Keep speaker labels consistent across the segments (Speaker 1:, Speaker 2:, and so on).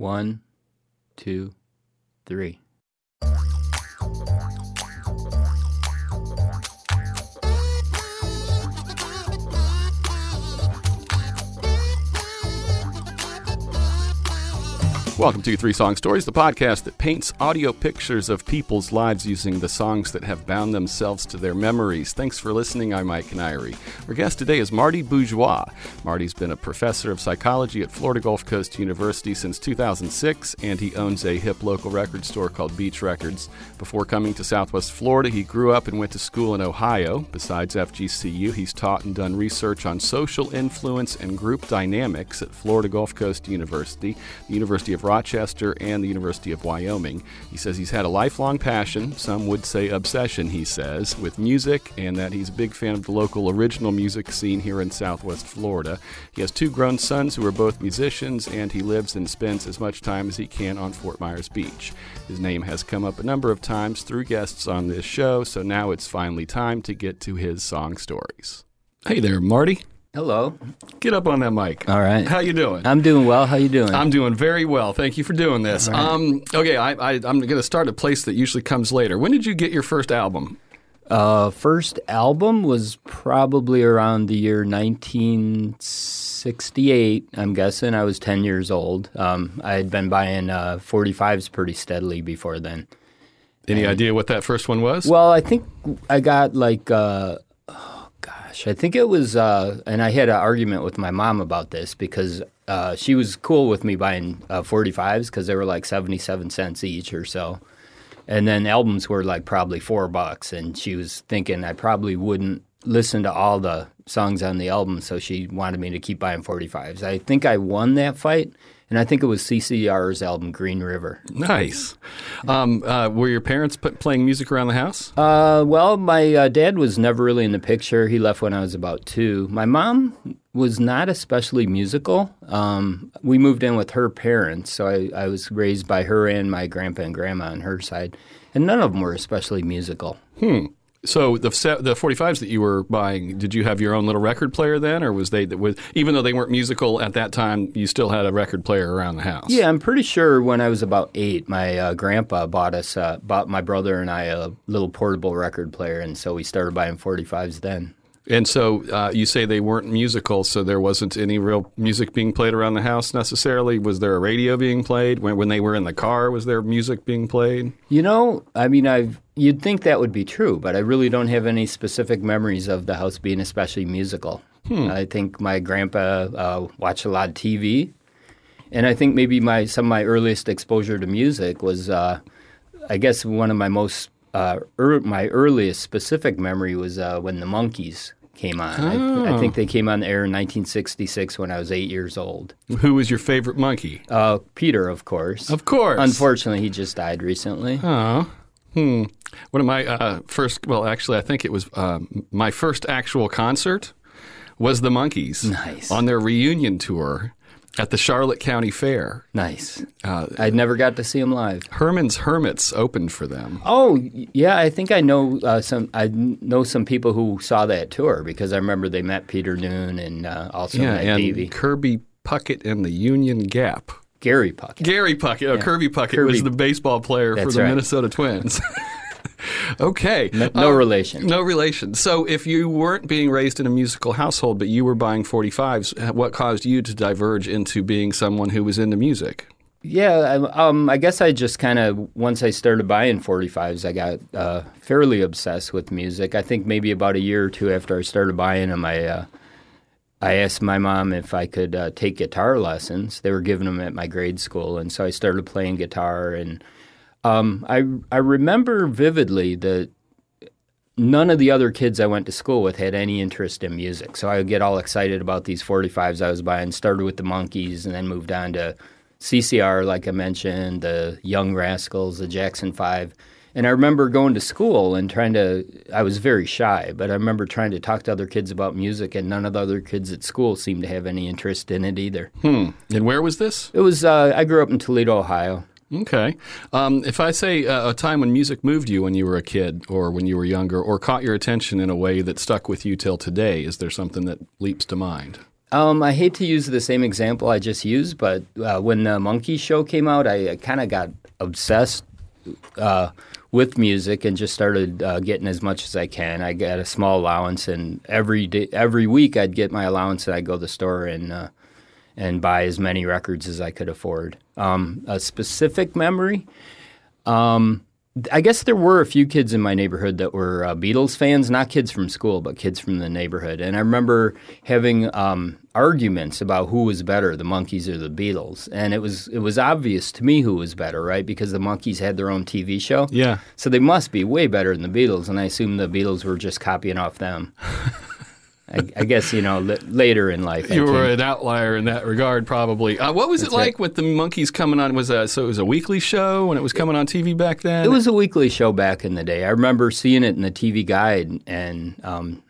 Speaker 1: One, two, three.
Speaker 2: Welcome to Three Song Stories, the podcast that paints audio pictures of people's lives using the songs that have bound themselves to their memories. Thanks for listening. I'm Mike Nairi. Our guest today is Marty Bourgeois. Marty's been a professor of psychology at Florida Gulf Coast University since 2006, and he owns a hip local record store called Beach Records. Before coming to Southwest Florida, he grew up and went to school in Ohio. Besides FGCU, he's taught and done research on social influence and group dynamics at Florida Gulf Coast University, the University of Rochester, and the University of Wyoming. He says he's had a lifelong passion, some would say obsession, he says, with music, and that he's a big fan of the local original music scene here in Southwest Florida. He has two grown sons who are both musicians, and he lives and spends as much time as he can on Fort Myers Beach. His name has come up a number of times through guests on this show, so now it's finally time to get to his song stories. Hey there, Marty.
Speaker 1: Hello.
Speaker 2: Get up on that mic.
Speaker 1: All right.
Speaker 2: How you doing?
Speaker 1: I'm doing well. How you doing?
Speaker 2: I'm doing very well. Thank you for doing this.
Speaker 1: Right.
Speaker 2: Um, okay, I, I, I'm going to start a place that usually comes later. When did you get your first album?
Speaker 1: uh, first album was probably around the year 1968. I'm guessing I was 10 years old. Um, I had been buying uh, 45s pretty steadily before then.
Speaker 2: Any idea what that first one was?
Speaker 1: Well, I think I got like, uh, gosh, I think it was, uh, and I had an argument with my mom about this because uh, she was cool with me buying uh, 45s because they were like 77 cents each or so. And then albums were like probably four bucks, and she was thinking I probably wouldn't listen to all the songs on the album, so she wanted me to keep buying 45s. I think I won that fight, and I think it was CCR's album Green River.
Speaker 2: nice. Um, uh, were your parents p- playing music around the house?
Speaker 1: Uh, well, my uh, dad was never really in the picture. He left when I was about two. My mom was not especially musical. Um, we moved in with her parents, so I, I was raised by her and my grandpa and grandma on her side, and none of them were especially musical.
Speaker 2: So the the 45s that you were buying, did you have your own little record player then, or was they was even though they weren't musical at that time, you still had a record player around the house?
Speaker 1: Yeah, I'm pretty sure when I was about eight, my uh, grandpa bought us, uh, bought my brother and I a little portable record player, and so we started buying 45s then.
Speaker 2: And so uh, you say they weren't musical, so there wasn't any real music being played around the house necessarily. Was there a radio being played when when they were in the car? Was there music being played?
Speaker 1: You know, I mean, I've you'd think that would be true, but I really don't have any specific memories of the house being especially musical. I think my grandpa uh, watched a lot of TV, and I think maybe my some of my earliest exposure to music was, uh, I guess, one of my most uh, er, my earliest specific memory was uh, when the Monkees came on. I, I think they came on the air in 1966 when I was eight years old.
Speaker 2: Who was your favorite monkey?
Speaker 1: Uh, Peter, of course.
Speaker 2: Of course.
Speaker 1: Unfortunately, he just died recently.
Speaker 2: Oh. Hmm. One of my uh, first, well, actually, I think it was um, my first actual concert was the Monkees.
Speaker 1: Nice.
Speaker 2: On their reunion tour at the Charlotte County Fair.
Speaker 1: Nice.
Speaker 2: Uh,
Speaker 1: I never got to see him live.
Speaker 2: Herman's Hermits opened for them.
Speaker 1: Oh yeah, I think I know uh, some. I know some people who saw that tour because I remember they met Peter Noone and uh, also
Speaker 2: Yeah,
Speaker 1: met
Speaker 2: and
Speaker 1: Davey
Speaker 2: Kirby Puckett and the Union Gap.
Speaker 1: Gary Puckett.
Speaker 2: Gary Puckett, oh, Kirby Puckett was the baseball player for the
Speaker 1: right.
Speaker 2: Minnesota Twins. okay.
Speaker 1: No, no
Speaker 2: Uh,
Speaker 1: relation.
Speaker 2: No relation. So, if you weren't being raised in a musical household, but you were buying 45s, what caused you to diverge into being someone who was into music?
Speaker 1: Yeah, I, um, I guess I just kind of once I started buying 45s, I got uh, fairly obsessed with music. I think maybe about a year or two after I started buying them, I uh, I asked my mom if I could uh, take guitar lessons. They were giving them at my grade school, and so I started playing guitar. And um, I I remember vividly that none of the other kids I went to school with had any interest in music. So I would get all excited about these 45s I was buying. Started with the Monkees, and then moved on to CCR, like I mentioned, the Young Rascals, the Jackson Five. And I remember going to school and trying to, I was very shy, but I remember trying to talk to other kids about music, and none of the other kids at school seemed to have any interest in it either.
Speaker 2: Hmm. And where was this?
Speaker 1: It was, uh, I grew up in Toledo, Ohio.
Speaker 2: Okay. Um, if I say uh, a time when music moved you when you were a kid or when you were younger or caught your attention in a way that stuck with you till today, is there something that leaps to mind?
Speaker 1: Um, I hate to use the same example I just used, but uh, when the Monkey Show came out, I, I kind of got obsessed uh, with music and just started uh, getting as much as I can. I got a small allowance, and every day, every week, I'd get my allowance, and I'd go to the store and uh, and buy as many records as I could afford. Um, a specific memory. Um, I guess there were a few kids in my neighborhood that were uh, Beatles fans, not kids from school, but kids from the neighborhood. And I remember having um, arguments about who was better, the Monkees or the Beatles. And it was it was obvious to me who was better, right? Because the Monkees had their own TV show.
Speaker 2: Yeah.
Speaker 1: So they must be way better than the Beatles. And I assume the Beatles were just copying off them. I, I, guess you know l- later in life.
Speaker 2: You were an outlier in that regard, probably. Uh, what was That's it like right. with the Monkees coming on? Was a, so it was a weekly show when it was coming on TV back then.
Speaker 1: It was a weekly show back in the day. I remember seeing it in the TV guide, and um,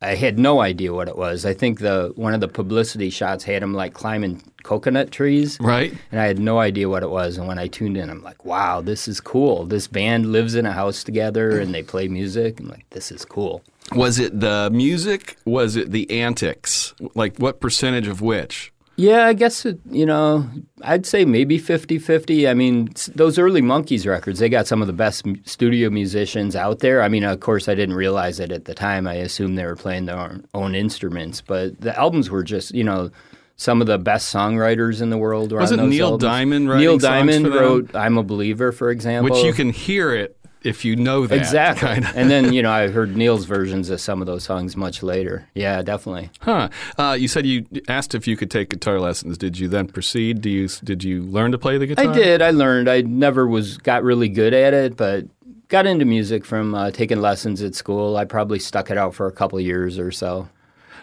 Speaker 1: I had no idea what it was. I think the one of the publicity shots had him like climbing coconut trees,
Speaker 2: right?
Speaker 1: And I had no idea what it was. And when I tuned in, I'm like, "Wow, this is cool! This band lives in a house together and they play music. I'm like, this is cool."
Speaker 2: Was it the music? Was it the antics? Like what percentage of which?
Speaker 1: Yeah, I guess, it, you know, I'd say maybe 50 50. I mean, those early Monkees records, they got some of the best studio musicians out there. I mean, of course, I didn't realize it at the time. I assumed they were playing their own instruments, but the albums were just, you know, some of the best songwriters in the world.
Speaker 2: Wasn't Neil albums. Diamond writing
Speaker 1: Neil Diamond wrote "I'm a Believer," for example,
Speaker 2: which you can hear it if you know that.
Speaker 1: Exactly.
Speaker 2: Kinda.
Speaker 1: and then, you know, I heard Neil's versions of some of those songs much later. Yeah, definitely.
Speaker 2: Huh. Uh, you said you asked if you could take guitar lessons. Did you then proceed? Do you did you learn to play the guitar?
Speaker 1: I did. I learned. I never was got really good at it, but got into music from uh, taking lessons at school. I probably stuck it out for a couple years or so.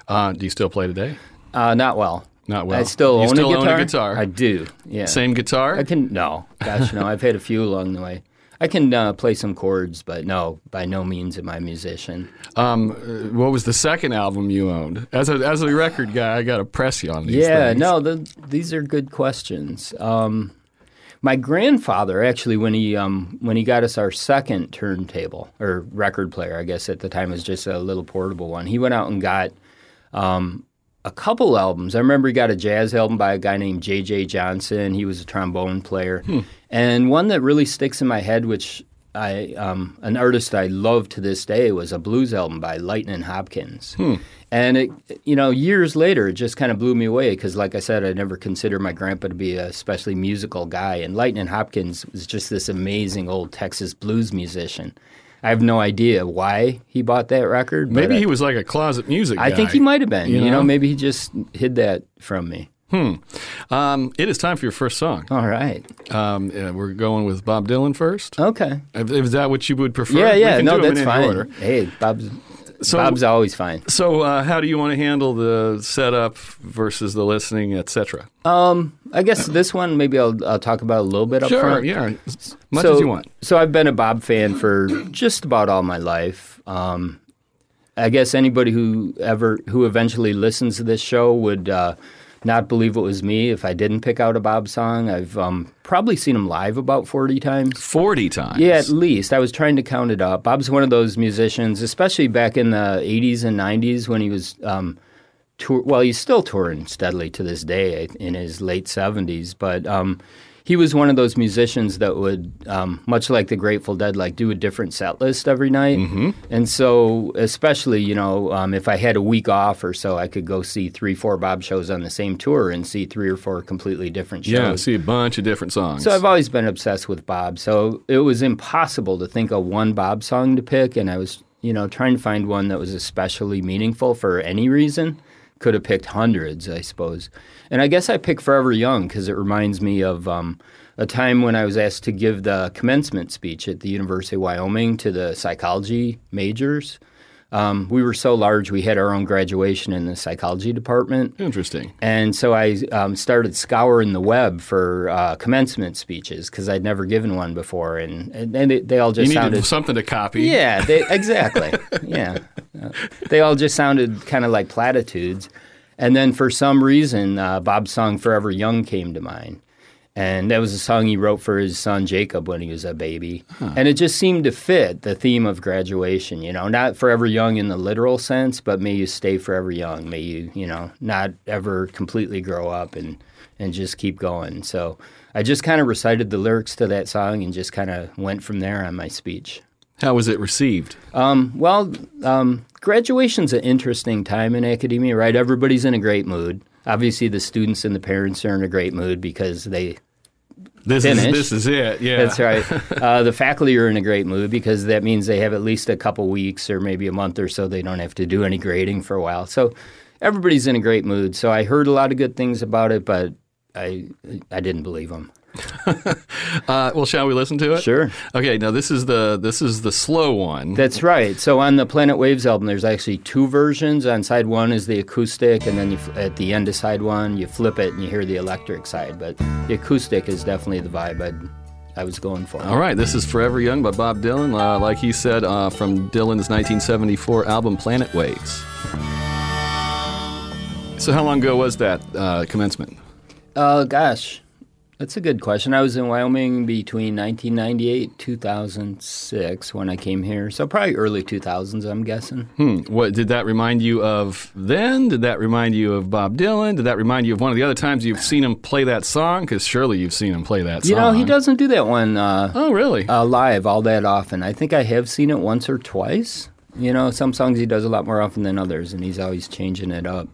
Speaker 2: Uh, do you still play today?
Speaker 1: Uh, not well.
Speaker 2: Not well.
Speaker 1: I still,
Speaker 2: you
Speaker 1: own,
Speaker 2: still
Speaker 1: a
Speaker 2: own a guitar.
Speaker 1: I do. Yeah.
Speaker 2: Same guitar?
Speaker 1: I can. No, gosh, no. I've had a few along the way. I can uh, play some chords, but no, by no means am I a musician.
Speaker 2: Um, uh, what was the second album you owned? As a as a record guy, I got to press you on these.
Speaker 1: Yeah,
Speaker 2: things.
Speaker 1: no, the, these are good questions. Um, my grandfather actually, when he um, when he got us our second turntable or record player, I guess at the time it was just a little portable one. He went out and got um, a couple albums. I remember he got a jazz album by a guy named J.J. Johnson. He was a trombone player. Hmm. And one that really sticks in my head, which I um, an artist I love to this day, was a blues album by Lightnin' Hopkins. Hmm. And it, you know, years later, it just kind of blew me away because, like I said, I never considered my grandpa to be a especially musical guy. And Lightnin' Hopkins was just this amazing old Texas blues musician. I have no idea why he bought that record.
Speaker 2: Maybe he was like a closet music guy.
Speaker 1: I think he might have been. You, know? know? maybe he just hid that from me.
Speaker 2: Hmm. Um, it is time for your first song.
Speaker 1: All right.
Speaker 2: Um, yeah, we're going with Bob Dylan first.
Speaker 1: Okay.
Speaker 2: Is that what you would prefer?
Speaker 1: Yeah, yeah. No, that's fine. Order. Hey, Bob's so, Bob's always fine.
Speaker 2: So, uh, how do you want to handle the setup versus the listening, etc.?
Speaker 1: Um, I guess this one maybe I'll, I'll talk about a little bit up
Speaker 2: sure,
Speaker 1: front.
Speaker 2: yeah, much
Speaker 1: so,
Speaker 2: as you want.
Speaker 1: So, I've been a Bob fan for just about all my life. Um, I guess anybody who ever who eventually listens to this show would uh, not believe it was me if I didn't pick out a Bob song. I've um, probably seen him live about 40 times.
Speaker 2: 40 times?
Speaker 1: Yeah, at least. I was trying to count it up. Bob's one of those musicians, especially back in the 80s and 90s when he was. Um, tour, well, he's still touring steadily to this day in his late 70s, but um, he was one of those musicians that would, um, much like the Grateful Dead, like do a different set list every night.
Speaker 2: Mm-hmm.
Speaker 1: And so, especially you know, um, if I had a week off or so, I could go see three, four Bob shows on the same tour and see three or four completely different shows.
Speaker 2: Yeah, see a bunch of different songs.
Speaker 1: So I've always been obsessed with Bob. So it was impossible to think of one Bob song to pick, and I was you know trying to find one that was especially meaningful for any reason could have picked hundreds, I suppose. And I guess I picked Forever Young because it reminds me of um, a time when I was asked to give the commencement speech at the University of Wyoming to the psychology majors. Um, we were so large, we had our own graduation in the psychology department.
Speaker 2: Interesting.
Speaker 1: And so I um, started scouring the web for uh, commencement speeches because I'd never given one before, and, and they, they, all just
Speaker 2: you
Speaker 1: sounded
Speaker 2: something to copy.
Speaker 1: Yeah, they, exactly. yeah, uh, they all just sounded kind of like platitudes. And then for some reason, uh, Bob's song "Forever Young" came to mind. And that was a song he wrote for his son Jacob when he was a baby, and it just seemed to fit the theme of graduation. You know, not forever young in the literal sense, but may you stay forever young. May you, you know, not ever completely grow up and and just keep going. So I just kind of recited the lyrics to that song and just kind of went from there on my speech.
Speaker 2: How was it received?
Speaker 1: Um, well, um, graduation's an interesting time in academia, right? Everybody's in a great mood. Obviously, the students and the parents are in a great mood because they.
Speaker 2: This is this is it. Yeah,
Speaker 1: That's right. Uh, the faculty are in a great mood because that means they have at least a couple weeks or maybe a month or so they don't have to do any grading for a while. So everybody's in a great mood. So I heard a lot of good things about it, but I I didn't believe them.
Speaker 2: Uh, well, shall we listen to it?
Speaker 1: Sure.
Speaker 2: Okay. Now this is the this is the slow one.
Speaker 1: That's right. So on the Planet Waves album, there's actually two versions. On side one is the acoustic, and then you, at the end of side one, you flip it and you hear the electric side. But the acoustic is definitely the vibe I'd, I was going for.
Speaker 2: All right, this is Forever Young by Bob Dylan, uh, like he said uh, from Dylan's 1974 album Planet Waves. So, how long ago was that uh, commencement?
Speaker 1: Uh, gosh, that's a good question. I was in Wyoming between 1998 2006 when I came here. So probably early 2000s, I'm guessing.
Speaker 2: Hmm. What did that remind you of then? Did that remind you of Bob Dylan? Did that remind you of one of the other times you've seen him play that song? Because surely you've seen him play that song.
Speaker 1: You know, he doesn't do that one uh,
Speaker 2: Oh, really?
Speaker 1: uh, live all that often. I think I have seen it once or twice. You know, some songs he does a lot more often than others, and he's always changing it up.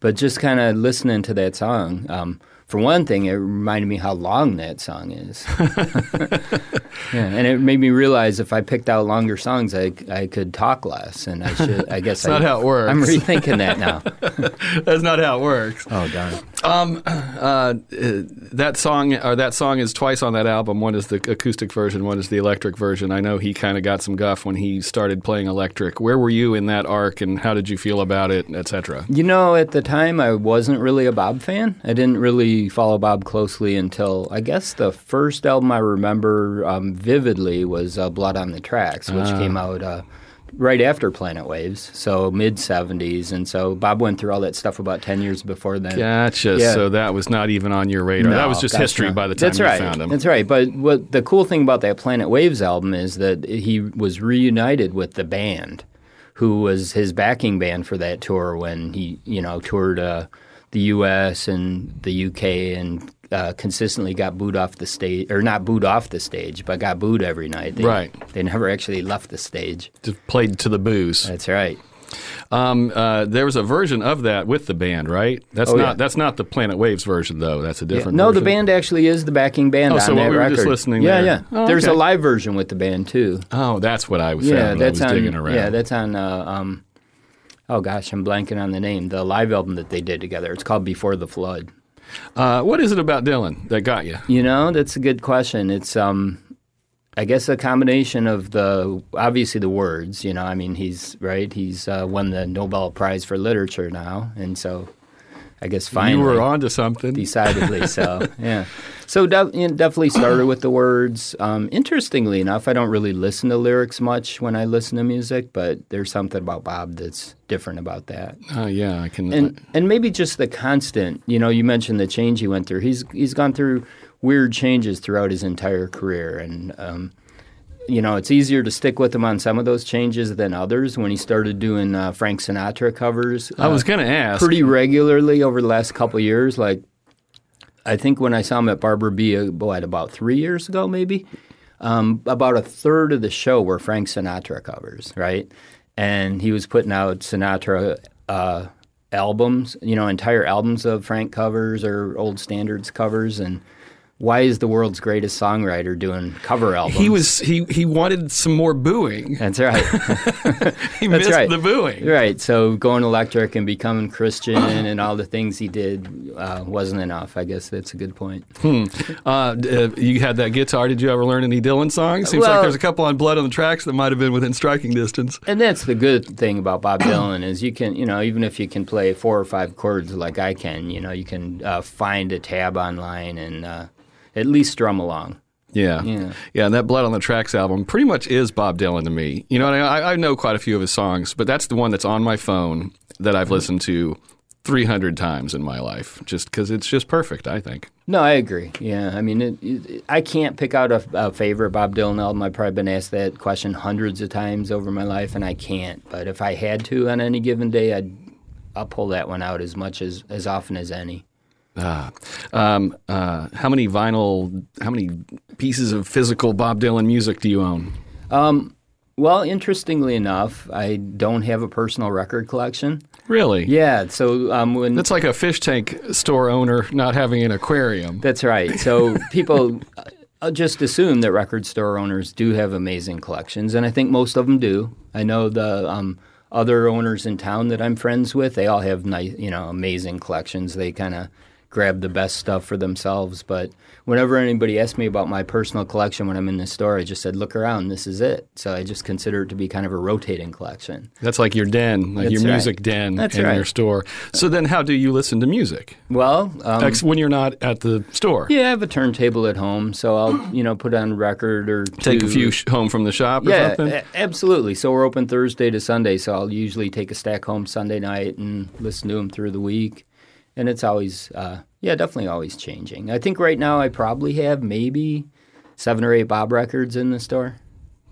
Speaker 1: But just kind of listening to that song, um, for one thing, it reminded me how long that song is. yeah, and it made me realize if I picked out longer songs, I, I could talk less, and I should. I guess
Speaker 2: That's not how it works.
Speaker 1: I'm rethinking that now.
Speaker 2: That's not how it works.
Speaker 1: Oh darn!
Speaker 2: Um, uh, uh, that song or that song is twice on that album. One is the acoustic version, one is the electric version. I know he kind of got some guff when he started playing electric. Where were you in that arc, and how did you feel about it, etc.?
Speaker 1: You know, at the time, I wasn't really a Bob fan. I didn't really follow Bob closely until I guess the first album I remember um, vividly was uh, Blood on the Tracks, which came out uh, right after Planet Waves, so mid 70s. And so Bob went through all that stuff about 10 years before then.
Speaker 2: Gotcha.
Speaker 1: Yeah.
Speaker 2: So that was not even on your radar. that was just
Speaker 1: that's
Speaker 2: history by the time
Speaker 1: that's
Speaker 2: you
Speaker 1: right.
Speaker 2: found him.
Speaker 1: That's right. But what the cool thing about that Planet Waves album is that he was reunited with the band, who was his backing band for that tour when he, you know, toured uh, the U.S. and the U.K. and uh, consistently got booed off the stage, or not booed off the stage, but got booed every night. They,
Speaker 2: Right.
Speaker 1: They never actually left the stage.
Speaker 2: Just played to the booze.
Speaker 1: That's right.
Speaker 2: Um, uh, there was a version of that with the band, right? That's
Speaker 1: Oh,
Speaker 2: not
Speaker 1: yeah.
Speaker 2: that's not the Planet Waves version though. That's a
Speaker 1: Yeah.
Speaker 2: different.
Speaker 1: No, the band actually is the backing band
Speaker 2: Oh,
Speaker 1: on
Speaker 2: so
Speaker 1: that
Speaker 2: what we were
Speaker 1: record.
Speaker 2: just listening
Speaker 1: yeah,
Speaker 2: there.
Speaker 1: yeah.
Speaker 2: Oh,
Speaker 1: There's
Speaker 2: okay.
Speaker 1: a live version with the band too.
Speaker 2: Oh, that's what I was.
Speaker 1: Yeah, that's
Speaker 2: I was
Speaker 1: on.
Speaker 2: digging around.
Speaker 1: Yeah, that's on. Uh, um, oh gosh, I'm blanking on the name. The live album that they did together. It's called Before the Flood.
Speaker 2: Uh, what is it about Dylan that got you?
Speaker 1: You know, that's a good question. It's um, I guess a combination of the obviously the words. You know, I mean, he's right. He's uh, won the Nobel Prize for Literature now, and so I guess finally
Speaker 2: you were onto something.
Speaker 1: decidedly so. Yeah. So def- you know, definitely started with the words. Um, interestingly enough, I don't really listen to lyrics much when I listen to music, but there's something about Bob that's different about that.
Speaker 2: Oh yeah, I can.
Speaker 1: And and maybe just the constant. You know, you mentioned the change he went through. He's he's gone through weird changes throughout his entire career, and um, you know, it's easier to stick with him on some of those changes than others. When he started doing uh, Frank Sinatra covers,
Speaker 2: I was
Speaker 1: uh,
Speaker 2: going to ask.
Speaker 1: pretty regularly over the last couple of years. Like, I think when I saw him at Barbara B, uh, what, about three years ago, maybe, um, about a third of the show were Frank Sinatra covers, right? And he was putting out Sinatra uh, albums, you know, entire albums of Frank covers or old standards covers. And why is the world's greatest songwriter doing cover albums?
Speaker 2: he was he he wanted some more booing.
Speaker 1: That's right.
Speaker 2: He
Speaker 1: That's
Speaker 2: missed
Speaker 1: right.
Speaker 2: the booing.
Speaker 1: Right. So going electric and becoming Christian and all the things he did uh, wasn't enough. I guess that's a good point.
Speaker 2: Uh, d- uh, you had that guitar. Did you ever learn any Dylan songs? Seems like there's a couple on Blood on the Tracks that might have been within striking distance.
Speaker 1: And that's the good thing about Bob Dylan is you can, you know, even if you can play four or five chords like I can, you know, you can uh, find a tab online and uh, at least strum along.
Speaker 2: Yeah.
Speaker 1: Yeah.
Speaker 2: Yeah, and that Blood on the Tracks album pretty much is Bob Dylan to me. You know, and I, I know quite a few of his songs, but that's the one that's on my phone that I've mm-hmm. listened to 300 times in my life just because it's just perfect, I think.
Speaker 1: No, I agree. Yeah, I mean, it, it, I can't pick out a, a, favorite Bob Dylan album. I've probably been asked that question hundreds of times over my life, and I can't. But if I had to on any given day, I'd I'll pull that one out as much as as often as any.
Speaker 2: Ah, um, uh, how many vinyl, how many pieces of physical Bob Dylan music do you own?
Speaker 1: Um, well, interestingly enough, I don't have a personal record collection.
Speaker 2: Really?
Speaker 1: Yeah. So um, when
Speaker 2: that's like a fish tank store owner not having an aquarium.
Speaker 1: That's right. So people uh, just assume that record store owners do have amazing collections, and I think most of them do. I know the um, other owners in town that I'm friends with; they all have nice, you know, amazing collections. They kind of grab the best stuff for themselves. But whenever anybody asks me about my personal collection when I'm in the store, I just said, look around, this is it. So I just consider it to be kind of a rotating collection.
Speaker 2: That's like your den, like That's your right. music den That's in right. your store. So then how do you listen to music?
Speaker 1: Well, um,
Speaker 2: when you're not at the store.
Speaker 1: Yeah, I have a turntable at home, so I'll, you know, put on record or
Speaker 2: Take a few sh- home from the shop
Speaker 1: yeah?
Speaker 2: A-
Speaker 1: absolutely. So we're open Thursday to Sunday, so I'll usually take a stack home Sunday night and listen to them through the week and it's always uh, yeah definitely always changing. I think right now i probably have maybe seven or eight bob records in the store.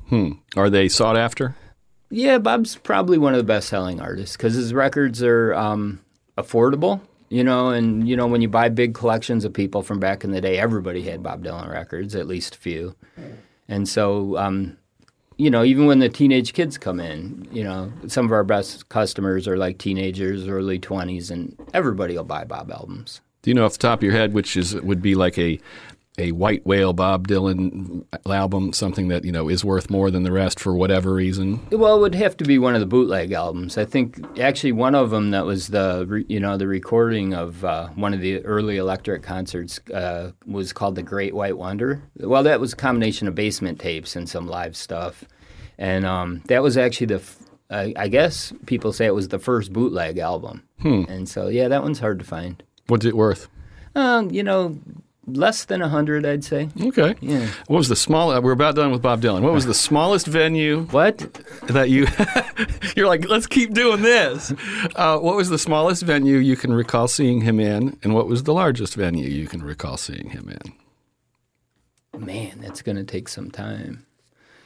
Speaker 2: Hmm. Are they sought after?
Speaker 1: Yeah bob's probably one of the best selling artists because his records are um, affordable you know and you know when you buy big collections of people from back in the day everybody had bob dylan records at least a few. And so um, you know, even when the teenage kids come in, you know, some of our best customers are like teenagers, early 20s, and everybody will buy Bob albums.
Speaker 2: Do you know off the top of your head which is would be like a a white whale Bob Dylan album, something that you know is worth more than the rest for whatever reason?
Speaker 1: Well, it would have to be one of the bootleg albums. I think actually one of them that was the you know the recording of uh, one of the early Electric concerts uh, was called the Great White Wonder. Well, that was a combination of basement tapes and some live stuff, and um, that was actually the. F- I guess people say it was the first bootleg album,
Speaker 2: hmm.
Speaker 1: and so yeah, that one's hard to find.
Speaker 2: What's it worth?
Speaker 1: Um, you know, less than 100 i'd say
Speaker 2: okay
Speaker 1: yeah
Speaker 2: what was the small uh, we're about done with bob dylan what was the smallest venue
Speaker 1: what
Speaker 2: that you you're like let's keep doing this uh, what was the smallest venue you can recall seeing him in and what was the largest venue you can recall seeing him in
Speaker 1: man that's going to take some time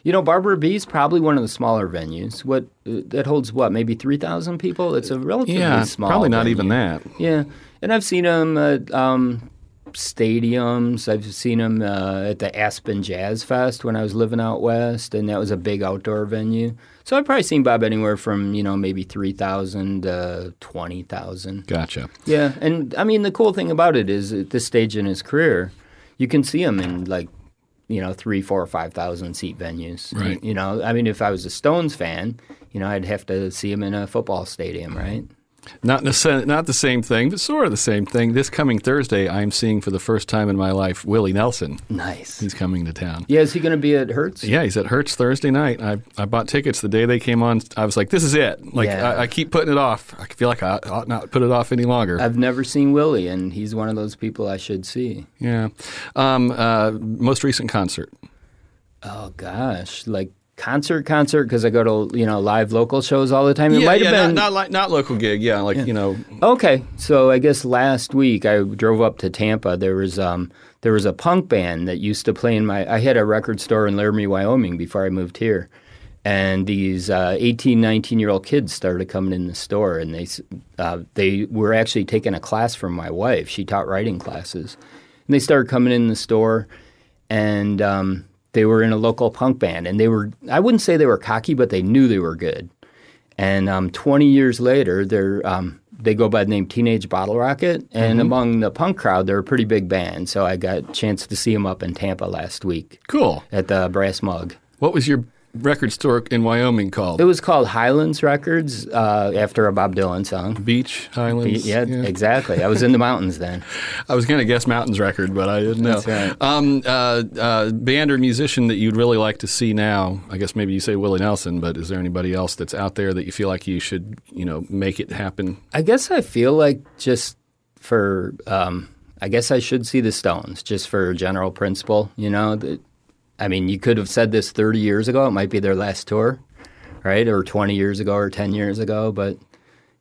Speaker 1: you know, Barbara B's probably one of the smaller venues. What uh, that holds what maybe three thousand people. It's a relatively small.
Speaker 2: yeah,
Speaker 1: small.
Speaker 2: Probably not
Speaker 1: venue.
Speaker 2: even that.
Speaker 1: Yeah, and I've seen them at um, stadiums. I've seen them uh, at the Aspen Jazz Fest when I was living out west, and that was a big outdoor venue. So I've probably seen Bob anywhere from you know maybe three thousand to twenty thousand.
Speaker 2: Gotcha.
Speaker 1: Yeah, and I mean the cool thing about it is at this stage in his career, you can see him in like you know three, four, or five thousand seat venues.
Speaker 2: Right.
Speaker 1: You know, I mean, if I was a Stones fan, you know, I'd have to see him in a football stadium, right?
Speaker 2: Not not the same thing, but sort of the same thing. This coming Thursday, I'm seeing for the first time in my life Willie Nelson.
Speaker 1: Nice.
Speaker 2: He's coming to town.
Speaker 1: Yeah, is he going to be at Hertz?
Speaker 2: Yeah, he's at Hertz Thursday night. I, I bought tickets the day they came on. I was like, this is it. Like yeah. I, I, keep putting it off. I feel like I ought not put it off any longer.
Speaker 1: I've never seen Willie, and he's one of those people I should see.
Speaker 2: Yeah. Um, uh, most recent concert.
Speaker 1: Oh gosh, like concert concert because I go to you know live local shows all the time. It
Speaker 2: yeah,
Speaker 1: might
Speaker 2: yeah,
Speaker 1: have been
Speaker 2: not, not, like not local gig. Yeah, like yeah. you know.
Speaker 1: Okay, so I guess last week I drove up to Tampa. There was um there was a punk band that used to play in my. I had a record store in Laramie, Wyoming before I moved here. And these uh, 18, 19 year old kids started coming in the store, and they uh, they were actually taking a class from my wife. She taught writing classes, and they started coming in the store, and um, they were in a local punk band, and they were I wouldn't say they were cocky, but they knew they were good. And um, 20 years later, they're um, they go by the name Teenage Bottle Rocket, and mm-hmm. among the punk crowd, they're a pretty big band. So I got a chance to see them up in Tampa last week.
Speaker 2: Cool
Speaker 1: at the Brass Mug.
Speaker 2: What was your record store in Wyoming called?
Speaker 1: It was called Highlands Records uh, after a Bob Dylan song.
Speaker 2: Beach Highlands.
Speaker 1: Be- yeah, yeah, exactly. I was in the mountains then.
Speaker 2: I was going to guess Mountains Record, but I didn't know.
Speaker 1: That's right.
Speaker 2: Um, uh, uh, band or musician that you'd really like to see now? I guess maybe you say Willie Nelson, but is there anybody else that's out there that you feel like you should, you know, make it happen?
Speaker 1: I guess I feel like just for. Um, I guess I should see the Stones just for general principle. You know, that I mean, you could have said this 30 years ago. It might be their last tour, right? Or 20 years ago or 10 years ago. But,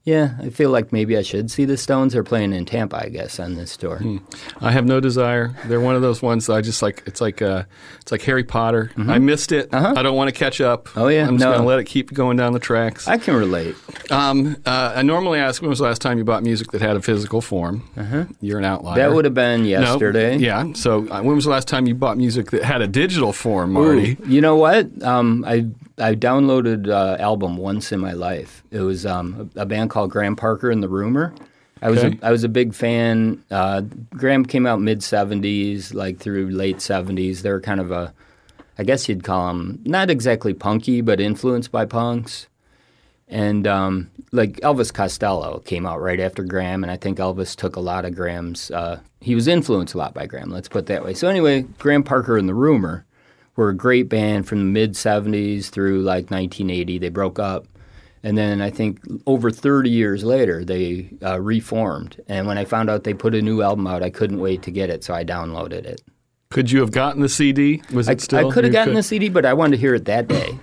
Speaker 1: Yeah, I feel like maybe I should see the Stones. They're playing in Tampa, I guess, on this tour.
Speaker 2: Hmm. I have no desire. They're one of those ones that I just like. It's like uh, it's like Harry Potter. I missed it.
Speaker 1: Uh-huh.
Speaker 2: I don't want to catch up.
Speaker 1: Oh, yeah.
Speaker 2: I'm just
Speaker 1: No.
Speaker 2: going to let it keep going down the tracks.
Speaker 1: I can relate.
Speaker 2: Um, uh, I normally ask when was the last time you bought music that had a physical form. You're an outlier.
Speaker 1: Uh-huh. That would have been
Speaker 2: No.
Speaker 1: yesterday.
Speaker 2: Yeah. So uh, when was the last time you bought music that had a digital form, Marty?
Speaker 1: Ooh, you know what? Um, I I downloaded uh, album once in my life. It was um, a, a band called Graham Parker and the Rumour. I was
Speaker 2: Okay.
Speaker 1: a, I was a big fan. Uh, Graham came out mid '70s, like through late '70s. They were kind of a, I guess you'd call them not exactly punky, but influenced by punks. And um, like Elvis Costello came out right after Graham, and I think Elvis took a lot of Graham's. Uh, he was influenced a lot by Graham. Let's put it that way. So anyway, Graham Parker and the Rumour were a great band from the mid '70s through like 1980. They broke up, and then I think over 30 years later they uh, reformed. And when I found out they put a new album out, I couldn't wait to get it, so I downloaded it.
Speaker 2: Could you have gotten the CD? Was
Speaker 1: I,
Speaker 2: it still?
Speaker 1: I could have gotten the CD, but I wanted to hear it that day.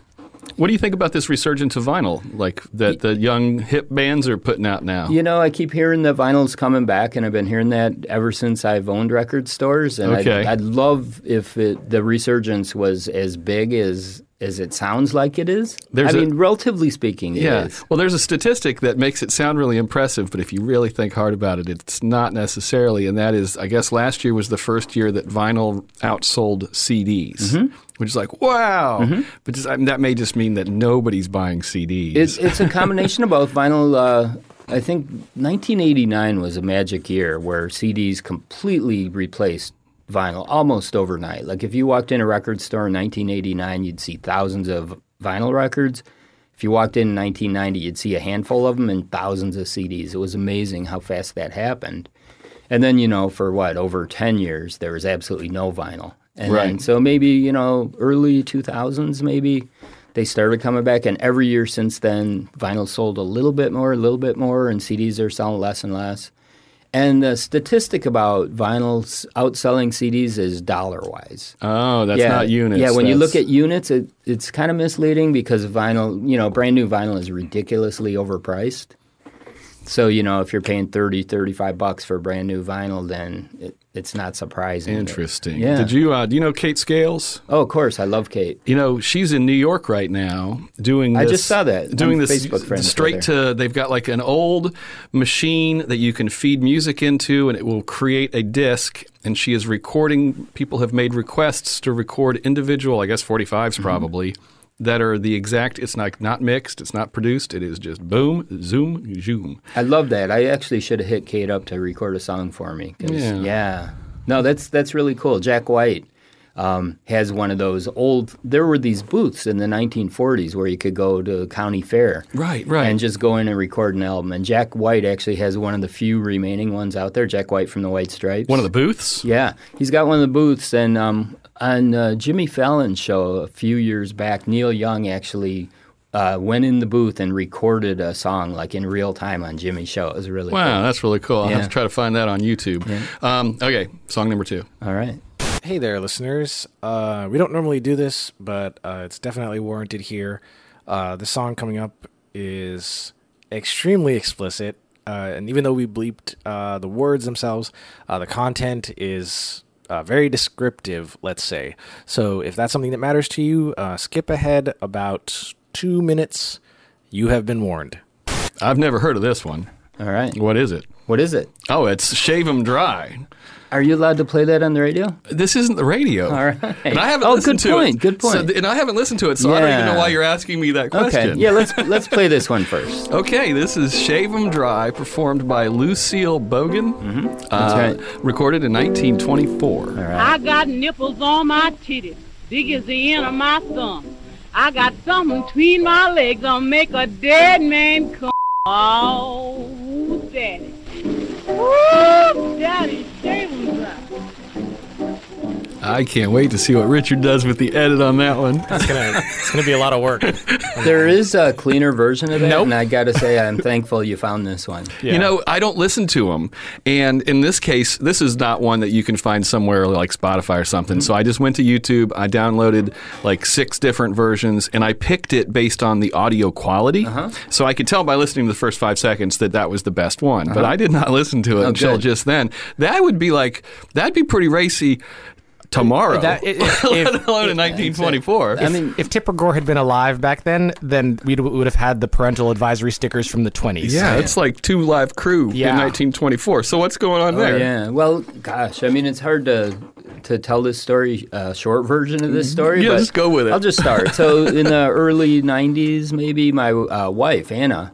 Speaker 2: What do you think about this resurgence of vinyl, like that the young hip bands are putting out now?
Speaker 1: You know, I keep hearing the vinyl's coming back, and I've been hearing that ever since I've owned record stores. And
Speaker 2: Okay.
Speaker 1: I'd, I'd love if it, the resurgence was as big as as it sounds like it is.
Speaker 2: There's
Speaker 1: I
Speaker 2: a-
Speaker 1: mean, relatively speaking, it
Speaker 2: Yeah.
Speaker 1: is.
Speaker 2: Well, there's a statistic that makes it sound really impressive, but if you really think hard about it, it's not necessarily. And that is, I guess last year was the first year that vinyl outsold CDs,
Speaker 1: Mm-hmm.
Speaker 2: which is like, wow. But just, I mean, that may just mean that nobody's buying CDs.
Speaker 1: It's it's a combination of both. Vinyl. Uh, I think 1989 was a magic year where CDs completely replaced vinyl almost overnight. Like if you walked in a record store in 1989, you'd see thousands of vinyl records. If you walked in in 1990, you'd see a handful of them and thousands of CDs. It was amazing how fast that happened. And then, you know, for what, over 10 years, there was absolutely no vinyl. And then, so maybe, you know, early 2000s, maybe they started coming back. And every year since then, vinyl sold a little bit more, a little bit more, and CDs are selling less and less. And the statistic about vinyls outselling CDs is dollar wise.
Speaker 2: oh, that's not units.
Speaker 1: Yeah, when you look at units, it, it's kind of misleading because vinyl, you know, brand new vinyl is ridiculously overpriced. So, you know, if you're paying 30, 35 bucks for a brand new vinyl, then it, it's not surprising.
Speaker 2: Interesting.
Speaker 1: Yeah.
Speaker 2: Did you, uh, do you know Kate Scales?
Speaker 1: Oh, of course. I love Kate.
Speaker 2: You know, she's in New York right now doing
Speaker 1: I just saw that.
Speaker 2: Doing
Speaker 1: I'm
Speaker 2: this
Speaker 1: Facebook
Speaker 2: straight to, they've got like an old machine that you can feed music into and it will create a disc. And she is recording, people have made requests to record individual, I guess 45s
Speaker 1: Mm-hmm.
Speaker 2: probably, that are the exact, it's like not mixed, it's not produced, it is just boom, zoom, zoom.
Speaker 1: I love that. I actually should have hit Kate up to record a song for me.
Speaker 2: Yeah.
Speaker 1: yeah. No, that's that's really cool. Jack White um, has one of those old. There were these booths in the 1940s where you could go to county fair,
Speaker 2: Right, right.
Speaker 1: and just go in and record an album. And Jack White actually has one of the few remaining ones out there. Jack White from the White Stripes.
Speaker 2: One of the booths?
Speaker 1: Yeah, he's got one of the booths, and um, on uh, Jimmy Fallon's show a few years back, Neil Young actually uh, went in the booth and recorded a song like in real time on Jimmy's show. It was really
Speaker 2: Wow, that's really cool. I'll have to try to find that on YouTube. Um, okay, song number two.
Speaker 1: All right.
Speaker 3: Hey there, listeners. Uh, we don't normally do this, but uh, it's definitely warranted here. Uh, the song coming up is extremely explicit, uh, and even though we bleeped uh, the words themselves, uh, the content is uh, very descriptive, let's say. So if that's something that matters to you, uh, skip ahead about two minutes. You have been warned.
Speaker 2: I've never heard of this one.
Speaker 1: All right.
Speaker 2: What is it?
Speaker 1: What is it?
Speaker 2: Oh, it's Shave 'em Dry.
Speaker 1: Are you allowed to play that on the radio?
Speaker 2: This isn't the radio.
Speaker 1: All right.
Speaker 2: And I haven't
Speaker 1: Oh,
Speaker 2: listened
Speaker 1: good
Speaker 2: to
Speaker 1: point,
Speaker 2: it.
Speaker 1: good point.
Speaker 2: So, and I haven't listened to it, so I don't even know why you're asking me that question.
Speaker 1: Okay. Yeah, let's let's play this one first.
Speaker 2: Okay, this is Shave 'em Dry, performed by Lucille Bogan, mm-hmm.
Speaker 1: That's right.
Speaker 2: recorded in 1924.
Speaker 1: All right.
Speaker 4: I got nipples on my titties, big as the end of my thumb. I got something between my legs that'll make a dead man come. Oh, daddy. Woo, daddy, shave 'em dry.
Speaker 2: I can't wait to see what Richard does with the edit on that one.
Speaker 3: It's gonna it's gonna be a lot of work.
Speaker 1: There is a cleaner version of it,
Speaker 3: Nope.
Speaker 1: and I got to say, I'm thankful you found this one.
Speaker 2: You know, I don't listen to them. And in this case, this is not one that you can find somewhere like Spotify or something. Mm-hmm. So I just went to YouTube, I downloaded like six different versions, and I picked it based on the audio quality. Uh-huh. So I could tell by listening to the first five seconds that that was the best one. But uh-huh. I did not listen to it oh, until
Speaker 1: good.
Speaker 2: just then. That would be like, that'd be pretty racy tomorrow,
Speaker 3: That- if-
Speaker 2: let
Speaker 3: if-
Speaker 2: alone in 1924.
Speaker 1: I mean,
Speaker 3: if Tipper Gore had been alive back then, then we would have had the parental advisory stickers from the 20s.
Speaker 2: yeah, it's like two live crew in 1924. So what's going on
Speaker 1: Oh,
Speaker 2: there?
Speaker 1: yeah. Well, gosh, I mean, it's hard to to tell this story, uh, short version of this story.
Speaker 2: Yeah,
Speaker 1: but
Speaker 2: just go with it.
Speaker 1: I'll just start. So, in the early '90s, maybe my uh, wife Anna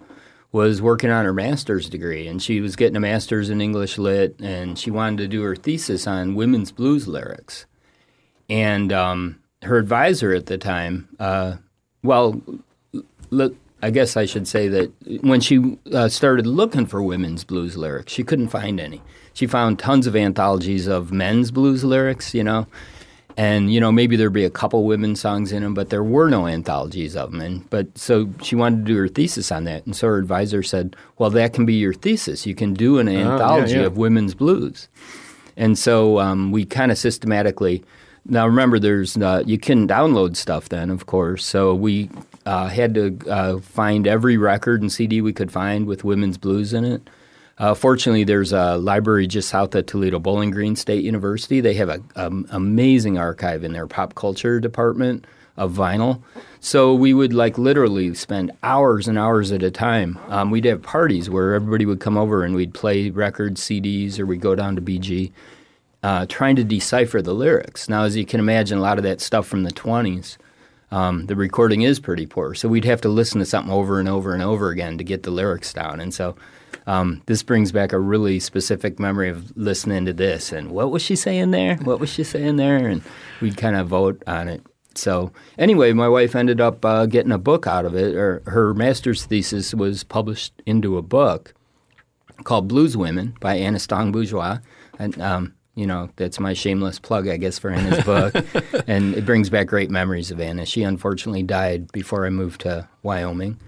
Speaker 1: was working on her master's degree, and she was getting a master's in English lit, and she wanted to do her thesis on women's blues lyrics. And um, her advisor at the time, uh, well, look, I guess I should say that when she uh, started looking for women's blues lyrics, she couldn't find any. She found tons of anthologies of men's blues lyrics, you know, and you know maybe there'd be a couple women's songs in them, but there were no anthologies of them. And but so she wanted to do her thesis on that, and so her advisor said, "Well, that can be your thesis. You can do an anthology
Speaker 2: yeah.
Speaker 1: of women's blues." And so um, we kind of systematically. Now remember, there's uh, you can download stuff then, of course. So we uh, had to uh, find every record and CD we could find with women's blues in it. Uh, fortunately, there's a library just south of Toledo, Bowling Green State University. They have an um, amazing archive in their pop culture department of vinyl. So we would like literally spend hours and hours at a time. Um, we'd have parties where everybody would come over and we'd play records, CDs, or we'd go down to BG, uh, trying to decipher the lyrics. Now, as you can imagine, a lot of that stuff from the 20s, um, the recording is pretty poor. So we'd have to listen to something over and over and over again to get the lyrics down. And so um, this brings back a really specific memory of listening to this and what was she saying there? What was she saying there? And we'd kind of vote on it. So anyway, my wife ended up uh, getting a book out of it, or her master's thesis was published into a book called Blues Women by Anna Strong Bourgeois. And, um, you know, that's my shameless plug, I guess, for Anna's book. and it brings back great memories of Anna. She unfortunately died before I moved to Wyoming.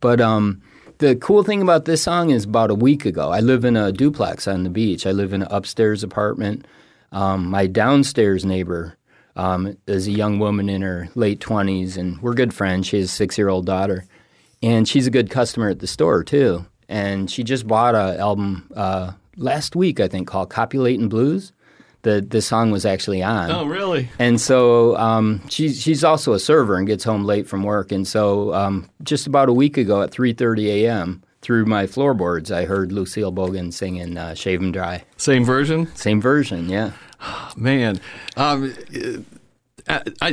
Speaker 1: But um, the cool thing about this song is about a week ago, I live in a duplex on the beach. I live in an upstairs apartment. Um, my downstairs neighbor um, is a young woman in her late 20s, and we're good friends. She has a six year old daughter. And she's a good customer at the store, too. And she just bought an album uh, last week, I think, called Copulate Copulating Blues. The, the song was actually on.
Speaker 2: Oh, really?
Speaker 1: And so um, she's she's also a server and gets home late from work. And so um, just about a week ago at 3:30 a.m. through my floorboards, I heard Lucille Bogan singing uh, "Shave 'Em Dry."
Speaker 2: Same version?
Speaker 1: Same version, yeah.
Speaker 2: Man, um, uh, I,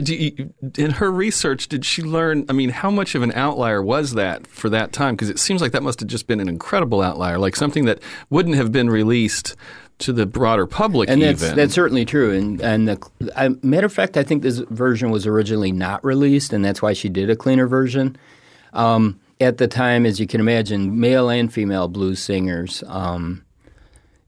Speaker 2: in her research, did she learn? I mean, how much of an outlier was that for that time? Because it seems like that must have just been an incredible outlier, like something that wouldn't have been released to the broader public.
Speaker 1: And that's that's certainly true. And and the, I, matter of fact, I think this version was originally not released, and that's why she did a cleaner version. Um, at the time, as you can imagine, male and female blues singers, um,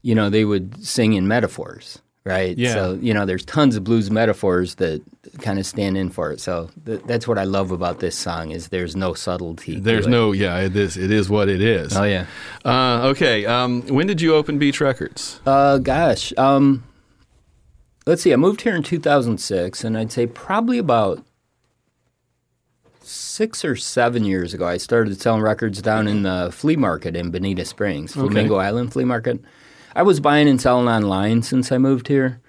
Speaker 1: you know, they would sing in metaphors, right?
Speaker 2: Yeah.
Speaker 1: So you know, there's tons of blues metaphors that kind of stand in for it. So th- that's what I love about this song is there's no subtlety.
Speaker 2: there's no, yeah, it is. It is what it is.
Speaker 1: Oh yeah.
Speaker 2: Uh, okay. Um, when did you open Beach Records?
Speaker 1: Uh, gosh. Um, let's see. I moved here in 2006, and I'd say probably about six or seven years ago, I started selling records down in the flea market in Bonita Springs, Flamingo Island Flea Market. I was buying and selling online since I moved here,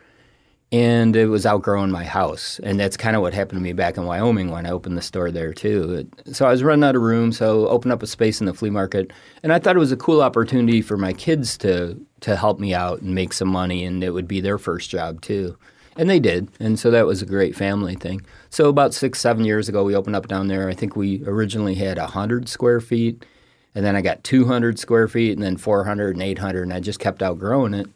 Speaker 1: and it was outgrowing my house. And that's kind of what happened to me back in Wyoming when I opened the store there too. So I was running out of room, so opened up a space in the flea market, and I thought it was a cool opportunity for my kids to to help me out and make some money, and it would be their first job too. And they did, and so that was a great family thing. So about six, seven years ago, we opened up down there. I think we originally had hundred square feet, and then I got 200 square feet, and then 400 and 800, and I just kept outgrowing it.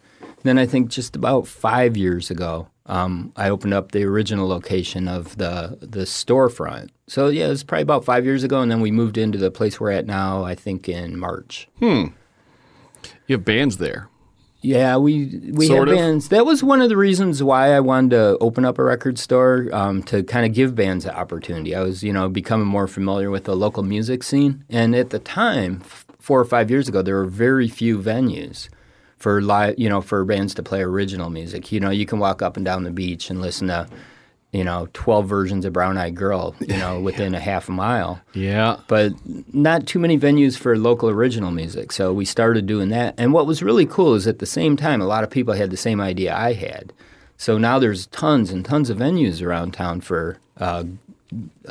Speaker 1: Then I think just about five years ago, um, I opened up the original location of the the storefront. So yeah, it was probably about five years ago, and then we moved into the place we're at now. I think in March. Hmm.
Speaker 2: You have bands there.
Speaker 1: Yeah, we we
Speaker 2: Sort
Speaker 1: had
Speaker 2: of?
Speaker 1: bands. That was one of the reasons why I wanted to open up a record store um, to kind of give bands the opportunity. I was, you know, becoming more familiar with the local music scene, and at the time, f- four or five years ago, there were very few venues for live, you know, for bands to play original music. You know, you can walk up and down the beach and listen to, you know, twelve versions of Brown Eyed Girl, you know, within a half a mile
Speaker 2: Yeah.
Speaker 1: but not too many venues for local original music. So we started doing that. And what was really cool is at the same time, a lot of people had the same idea I had. So now there's tons and tons of venues around town for uh,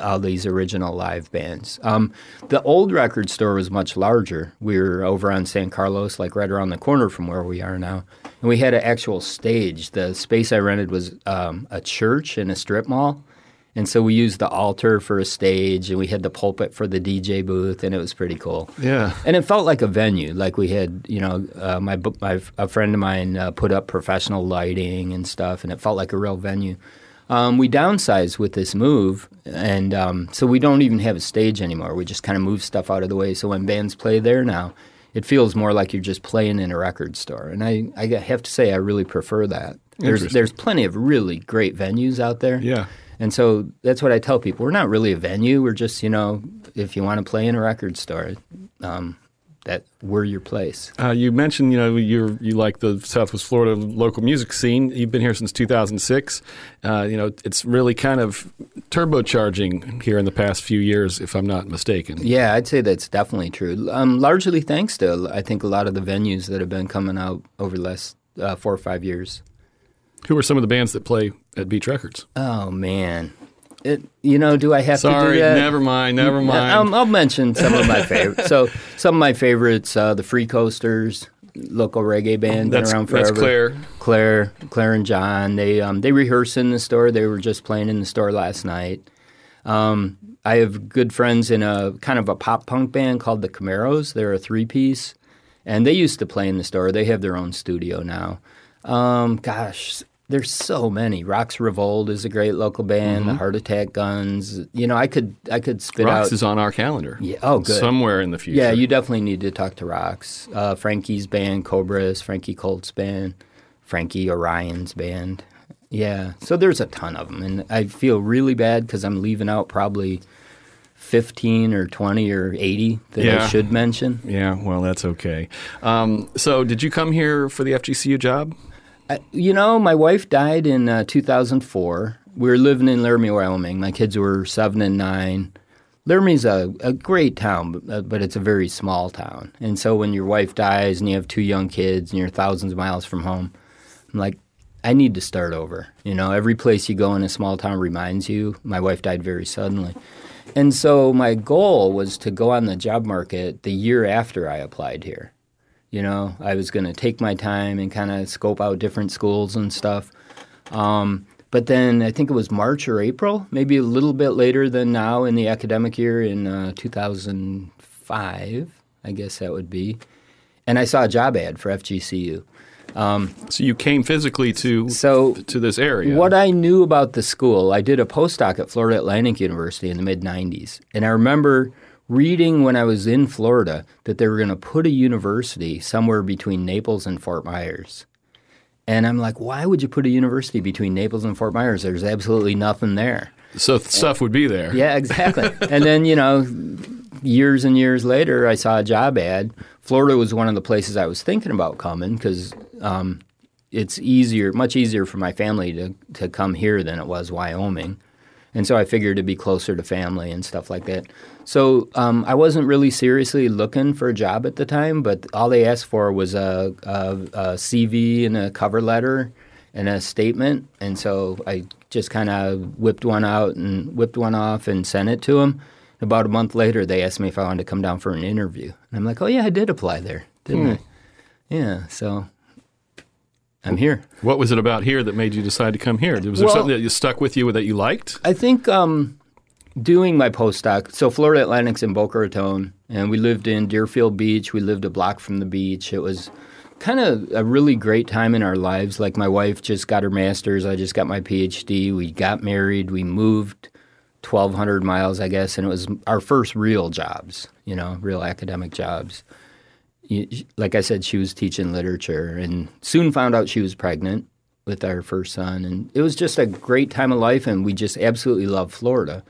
Speaker 1: all these original live bands. Um, the old record store was much larger. We were over on San Carlos, like right around the corner from where we are now. And we had an actual stage. The space I rented was um, a church in a strip mall. And so we used the altar for a stage, and we had the pulpit for the DJ booth, and it was pretty cool.
Speaker 2: Yeah.
Speaker 1: And it felt like a venue, like we had, you know, uh, my my a friend of mine uh, put up professional lighting and stuff, and it felt like a real venue. Um, we downsized with this move, and um, so we don't even have a stage anymore. We just kind of move stuff out of the way. So when bands play there now, it feels more like you're just playing in a record store, and I, I have to say I really prefer that. There's there's plenty of really great venues out there.
Speaker 2: Yeah.
Speaker 1: And so that's what I tell people. We're not really a venue. We're just, you know, if you want to play in a record store, um, that we're your place.
Speaker 2: Uh, you mentioned, you know, you you like the Southwest Florida local music scene. You've been here since 2006. Uh, you know, it's really kind of turbocharging here in the past few years, if I'm not mistaken.
Speaker 1: Yeah, I'd say that's definitely true. Um, largely thanks to, I think, a lot of the venues that have been coming out over the last uh, four or five years.
Speaker 2: Who are some of the bands that play at Beach Records?
Speaker 1: Oh, man. It, you know, do I have to
Speaker 2: Sorry,
Speaker 1: do that?
Speaker 2: never mind, never mind.
Speaker 1: Um, I'll mention some of my favorites. so some of my favorites, uh, the Free Coasters, local reggae band,
Speaker 2: that's
Speaker 1: been around forever.
Speaker 2: that's Claire.
Speaker 1: Claire, Claire and John. They um, they rehearse in the store. They were just playing in the store last night. Um, I have good friends in a kind of a pop punk band called the Camaros. They're a three piece, and they used to play in the store. They have their own studio now. Um, gosh, there's so many. Rocks Revolt is a great local band. The Heart Attack Guns. You know, I could I could spit
Speaker 2: Mm-hmm. Rocks is on our calendar.
Speaker 1: Yeah, oh, good.
Speaker 2: Somewhere in the future.
Speaker 1: Yeah, you definitely need to talk to Rocks. Uh, Frankie's band, Cobras, Frankie Colt's band, Frankie Orion's band. Yeah, so there's a ton of them, and I feel really bad because I'm leaving out probably 15 or 20 or 80 that
Speaker 2: Yeah.
Speaker 1: I should mention.
Speaker 2: Yeah, well, that's okay. Um, so, did you come here for the FGCU job?
Speaker 1: You know, my wife died in uh, 2004. We were living in Laramie, Wyoming. My kids were seven and nine. Laramie's a, a great town, but, uh, but it's a very small town. And so when your wife dies and you have two young kids and you're thousands of miles from home, I'm like, I need to start over. You know, every place you go in a small town reminds you. My wife died very suddenly. And so my goal was to go on the job market the year after I applied here. You know, I was going to take my time and kind of scope out different schools and stuff. Um, but then I think it was March or April, maybe a little bit later than now in the academic year in uh, 2005, I guess that would be. And I saw a job ad for FGCU.
Speaker 2: So, you came physically to
Speaker 1: So
Speaker 2: to this area.
Speaker 1: What I knew about the school, I did a postdoc at Florida Atlantic University in the mid 90s. And I remember reading when I was in Florida that they were going to put a university somewhere between Naples and Fort Myers. And I'm like, why would you put a university between Naples and Fort Myers? There's absolutely nothing there.
Speaker 2: so stuff would be there.
Speaker 1: Yeah, exactly. and then, you know, years and years later, I saw a job ad. Florida was one of the places I was thinking about coming because um, it's easier, much easier for my family to, to come here than it was Wyoming. And so I figured to be closer to family and stuff like that. So um, I wasn't really seriously looking for a job at the time, but all they asked for was a, a, a CV and a cover letter and a statement. And so I just kind of whipped one out and whipped one off and sent it to them. About a month later, they asked me if I wanted to come down for an interview. And I'm like, oh, yeah, I did apply there, didn't I? Yeah, so I'm here.
Speaker 2: What was it about here that made you decide to come here? Was there
Speaker 1: Well-
Speaker 2: something that you stuck with you that you liked?
Speaker 1: I think um, doing my postdoc, so Florida Atlantic's in Boca Raton, and we lived in Deerfield Beach. We lived a block from the beach. It was kind of a really great time in our lives. Like my wife just got her master's, I just got my PhD. We got married, we moved 1,200 miles, I guess, and it was our first real jobs, you know, real academic jobs. Like I said, she was teaching literature, and soon found out she was pregnant with our first son, and it was just a great time of life, and we just absolutely loved Florida.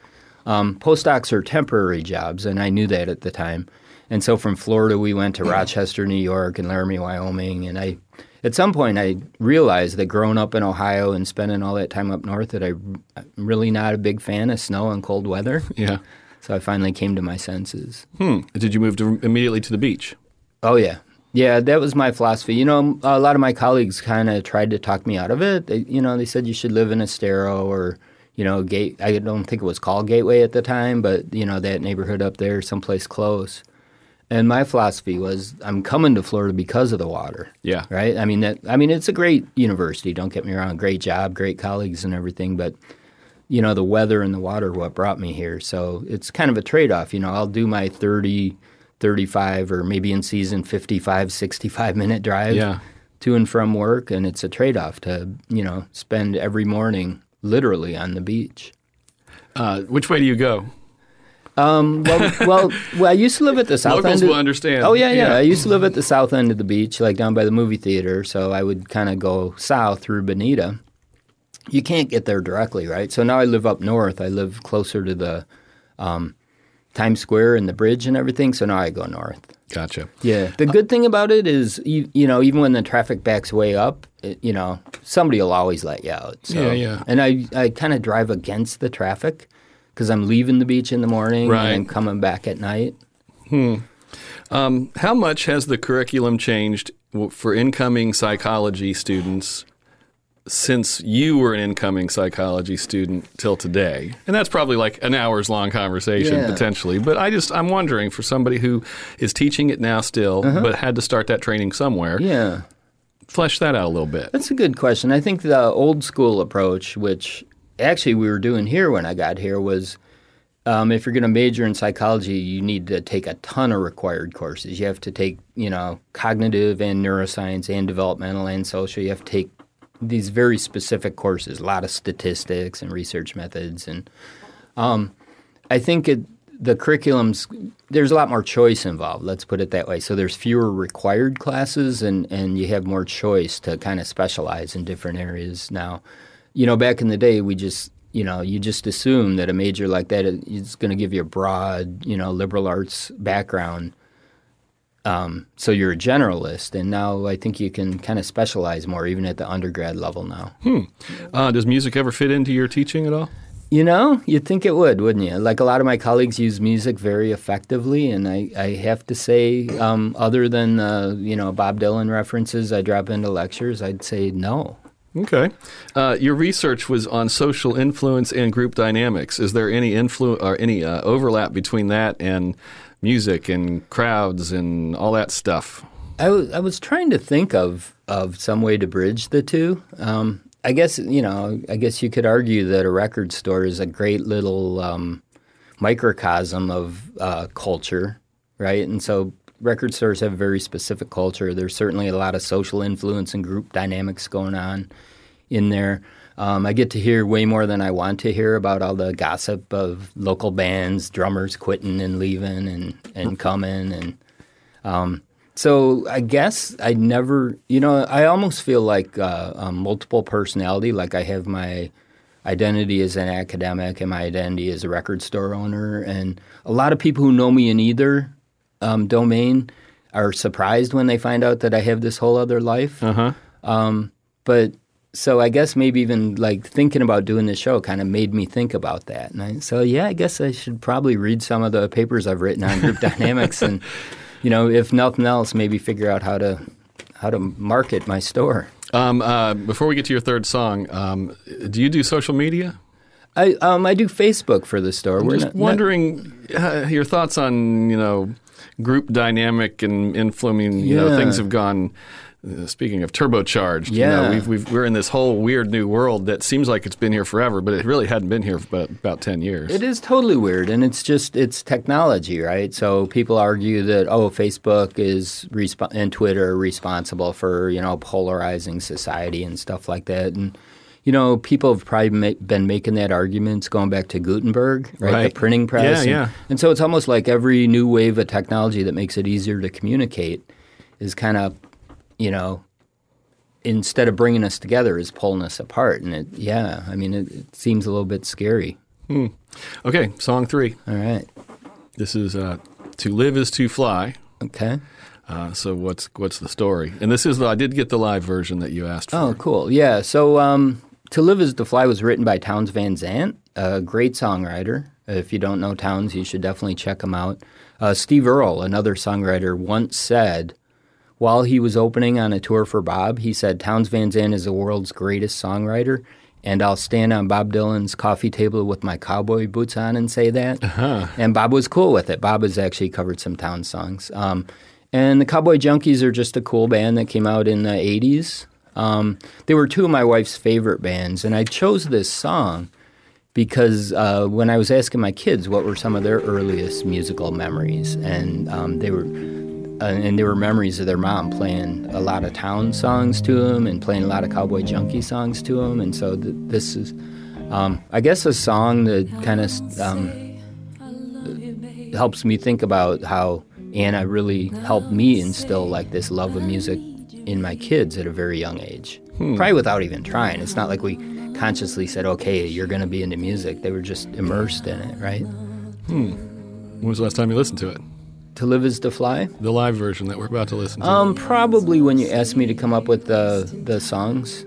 Speaker 1: Um, postdocs are temporary jobs, and I knew that at the time. And so from Florida, we went to Rochester, New York, and Laramie, Wyoming. And I, at some point, I realized that growing up in Ohio and spending all that time up north, that I, I'm really not a big fan of snow and cold weather.
Speaker 2: Yeah.
Speaker 1: So I finally came to my senses.
Speaker 2: Hmm. Did you move to, immediately to the beach?
Speaker 1: Oh yeah, yeah. That was my philosophy. You know, a lot of my colleagues kind of tried to talk me out of it. They, you know, they said you should live in Estero or you know, Gate. I don't think it was called Gateway at the time, but you know that neighborhood up there, someplace close. And my philosophy was, I'm coming to Florida because of the water.
Speaker 2: Yeah.
Speaker 1: Right. I mean that. I mean it's a great university. Don't get me wrong. Great job, great colleagues, and everything. But you know the weather and the water what brought me here. So it's kind of a trade off. You know, I'll do my 30, 35, or maybe in season 55, 65 minute drive
Speaker 2: Yeah.
Speaker 1: to and from work, and it's a trade off to you know spend every morning literally on the beach.
Speaker 2: Uh, which way do you go?
Speaker 1: Um, well, well, well, I used to live at the south
Speaker 2: Locals
Speaker 1: end. of-
Speaker 2: will understand.
Speaker 1: Oh yeah, yeah,
Speaker 2: Yeah.
Speaker 1: I used to live at the south end of the beach, like down by the movie theater. So I would kind of go south through Bonita. You can't get there directly, right? So now I live up north. I live closer to the um, Times Square and the bridge and everything. So now I go north.
Speaker 2: Gotcha.
Speaker 1: Yeah. The good thing about it is, you, you know, even when the traffic backs way up, it, you know, somebody will always let you out. So,
Speaker 2: Yeah, yeah.
Speaker 1: And I, I kind of drive against the traffic because I'm leaving the beach in the morning
Speaker 2: Right.
Speaker 1: and I'm coming back at night.
Speaker 2: Um, how much has the curriculum changed for incoming psychology students since you were an incoming psychology student till today? And that's probably like an hour's long conversation
Speaker 1: Yeah.
Speaker 2: potentially. But I just I'm wondering for somebody who is teaching it now still, but had to start that training somewhere.
Speaker 1: Uh-huh. Yeah.
Speaker 2: Flesh that out a little bit.
Speaker 1: That's a good question. I think the old school approach, which actually we were doing here when I got here, was um, if you're going to major in psychology, you need to take a ton of required courses. You have to take, you know, cognitive and neuroscience and developmental and social. You have to take these very specific courses, a lot of statistics and research methods. And um, I think it, the curriculums, there's a lot more choice involved, let's put it that way. So there's fewer required classes and, and you have more choice to kind of specialize in different areas now. You know, back in the day, we just, you know, you just assume that a major like that is going to give you a broad, you know, liberal arts background. Um, so you're a generalist, and now I think you can kind of specialize more, even at the undergrad level now.
Speaker 2: Uh, does music ever fit into your teaching at all?
Speaker 1: You know, you'd think it would, wouldn't you? Like a lot of my colleagues use music very effectively, and I, I have to say, um, other than uh, you know Bob Dylan references I drop into lectures, I'd say no.
Speaker 2: Okay. Uh, your research was on social influence and group dynamics. Is there any influ- or any uh, overlap between that and music and crowds and all that stuff?
Speaker 1: I was was trying to think of of some way to bridge the two. Um, I guess you know, I guess you could argue that a record store is a great little um, microcosm of uh, culture, right? And so record stores have a very specific culture. There's certainly a lot of social influence and group dynamics going on in there. Um, I get to hear way more than I want to hear about all the gossip of local bands, drummers quitting and leaving and, and coming and um, so I guess I never, you know, I almost feel like uh, um, multiple personality. Like I have my identity as an academic and my identity as a record store owner, and a lot of people who know me in either um, domain are surprised when they find out that I have this whole other life.
Speaker 2: Uh huh.
Speaker 1: Um, but so I guess maybe even like thinking about doing this show kind of made me think about that. And I, so yeah, I guess I should probably read some of the papers I've written on group dynamics and you know, if nothing else, maybe figure out how to how to market my store.
Speaker 2: Um, uh, before we get to your third song, um, do you do social media?
Speaker 1: I um I do Facebook for the store.
Speaker 2: I'm
Speaker 1: We're
Speaker 2: just
Speaker 1: not- not-
Speaker 2: wondering uh, your thoughts on you know group dynamic and influencing. You know things have gone. Uh, speaking of turbocharged, you
Speaker 1: Yeah.
Speaker 2: know, we've, we've, we're in this whole weird new world that seems like it's been here forever, but it really hadn't been here for about, about ten years.
Speaker 1: It is totally weird, and it's just it's technology, right? So people argue that oh, Facebook is resp- and Twitter are responsible for you know polarizing society and stuff like that, and you know people have probably ma- been making that argument going back to Gutenberg, right?
Speaker 2: Right.
Speaker 1: The printing press,
Speaker 2: Yeah,
Speaker 1: and,
Speaker 2: yeah.
Speaker 1: and so it's almost like every new wave of technology that makes it easier to communicate is kind of, you know, instead of bringing us together, is pulling us apart. And it, yeah, I mean, it, it seems a little bit scary.
Speaker 2: Okay, song three.
Speaker 1: All right.
Speaker 2: This is uh, "To Live Is to Fly."
Speaker 1: Okay.
Speaker 2: Uh, so what's what's the story? And this is the, I did get the live version that you asked for.
Speaker 1: Oh, cool. Yeah. So, um, To Live Is to Fly was written by Townes Van Zandt, a great songwriter. If you don't know Townes, you should definitely check him out. Uh, Steve Earle, another songwriter, once said, while he was opening on a tour for Bob, he said, Townes Van Zandt is the world's greatest songwriter, and I'll stand on Bob Dylan's coffee table with my cowboy boots on and say that. And Bob was cool with it. Bob has actually covered some Townes songs. Um, and the Cowboy Junkies are just a cool band that came out in the 80s. Um, they were two of my wife's favorite bands, and I chose this song because uh, when I was asking my kids what were some of their earliest musical memories, and um, they were and there were memories of their mom playing a lot of town songs to them and playing a lot of cowboy junkie songs to them, and so th- this is, um, I guess, a song that kind of um, helps me think about how Anna really helped me instill like this love of music in my kids at a very young age. Probably without even trying. It's not like we consciously said, "Okay, you're going to be into music." They were just immersed in it, right?
Speaker 2: When was the last time you listened to it?
Speaker 1: To live is to fly.
Speaker 2: The live version that we're about to listen to.
Speaker 1: Um, probably when you asked me to come up with the the songs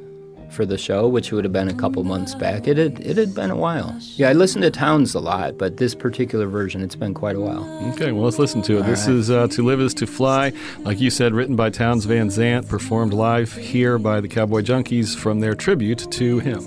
Speaker 1: for the show, which would have been a couple months back. It had it had been a while. Yeah, I listened to Townes a lot, but this particular version, it's been quite a while.
Speaker 2: Okay, well, let's listen to it. this is uh, To Live Is to Fly. Like you said, written by Townes Van Zandt, performed live here by the Cowboy Junkies from their tribute to him.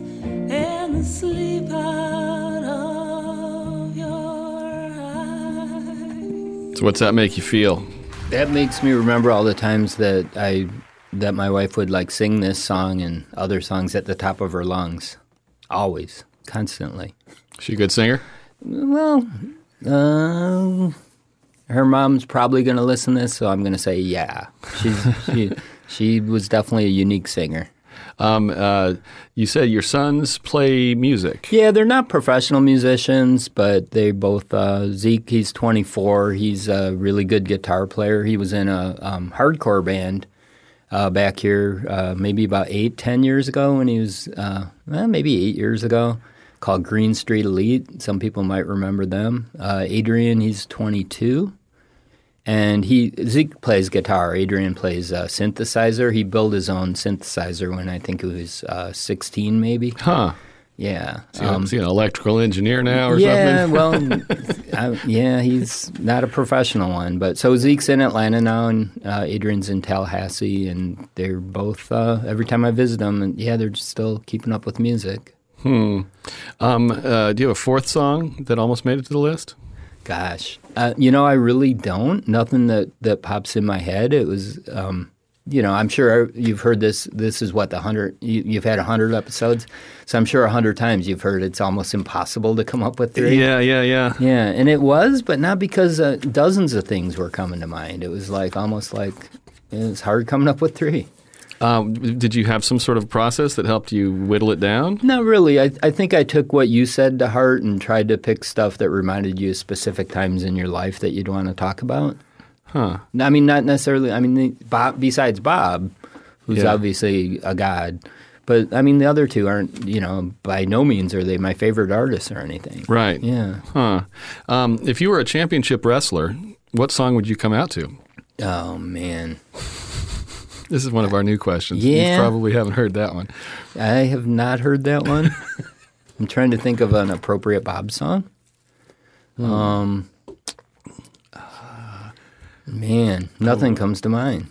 Speaker 2: So, what's that make you feel?
Speaker 1: That makes me remember all the times that I that my wife would like sing this song and other songs at the top of her lungs, always, constantly.
Speaker 2: She a good singer?
Speaker 1: Well, uh, her mom's probably going to listen to this, so I'm going to say yeah. She's she she was definitely a unique singer.
Speaker 2: Um, uh, you said your sons play music.
Speaker 1: Yeah, they're not professional musicians, but they both. Uh, Zeke, he's 24. He's a really good guitar player. He was in a um, hardcore band uh, back here, uh, maybe about eight, ten years ago, when he was uh, well, maybe eight years ago, called Green Street Elite. Some people might remember them. Uh, Adrian, he's 22. And he Zeke plays guitar. Adrian plays uh, synthesizer. He built his own synthesizer when I think he was uh, 16, maybe.
Speaker 2: Huh.
Speaker 1: Yeah.
Speaker 2: Is he, is he an electrical engineer now or
Speaker 1: yeah,
Speaker 2: something?
Speaker 1: well, I, yeah, he's not a professional one, but so Zeke's in Atlanta now, and uh, Adrian's in Tallahassee, and they're both. Uh, every time I visit them, and yeah, they're just still keeping up with music.
Speaker 2: um, uh, do you have a fourth song that almost made it to the list?
Speaker 1: Gosh, uh, you know, I really don't. Nothing that that pops in my head. It was. Um, you know, I'm sure you've heard this. This is what the hundred. You, you've had a hundred episodes, so I'm sure a hundred times you've heard it's almost impossible to come up with three.
Speaker 2: Yeah, yeah, yeah.
Speaker 1: Yeah, and it was, but not because uh, dozens of things were coming to mind. It was like almost like it was hard coming up with three.
Speaker 2: Um, did you have some sort of process that helped you whittle it down?
Speaker 1: Not really. I, I think I took what you said to heart and tried to pick stuff that reminded you of specific times in your life that you'd want to talk about.
Speaker 2: Huh.
Speaker 1: I mean, not necessarily. I mean, Bob, besides Bob, who's
Speaker 2: Yeah.
Speaker 1: obviously a god, but I mean, the other two aren't. You know, by no means are they my favorite artists or anything.
Speaker 2: Right.
Speaker 1: Yeah.
Speaker 2: Huh. Um, if you were a championship wrestler, what song would you come out to?
Speaker 1: Oh man,
Speaker 2: This is one of our new questions.
Speaker 1: Yeah.
Speaker 2: You probably haven't heard that one.
Speaker 1: I have not heard that one. I'm trying to think of an appropriate Bob song. Um, uh, man, nothing comes to mind.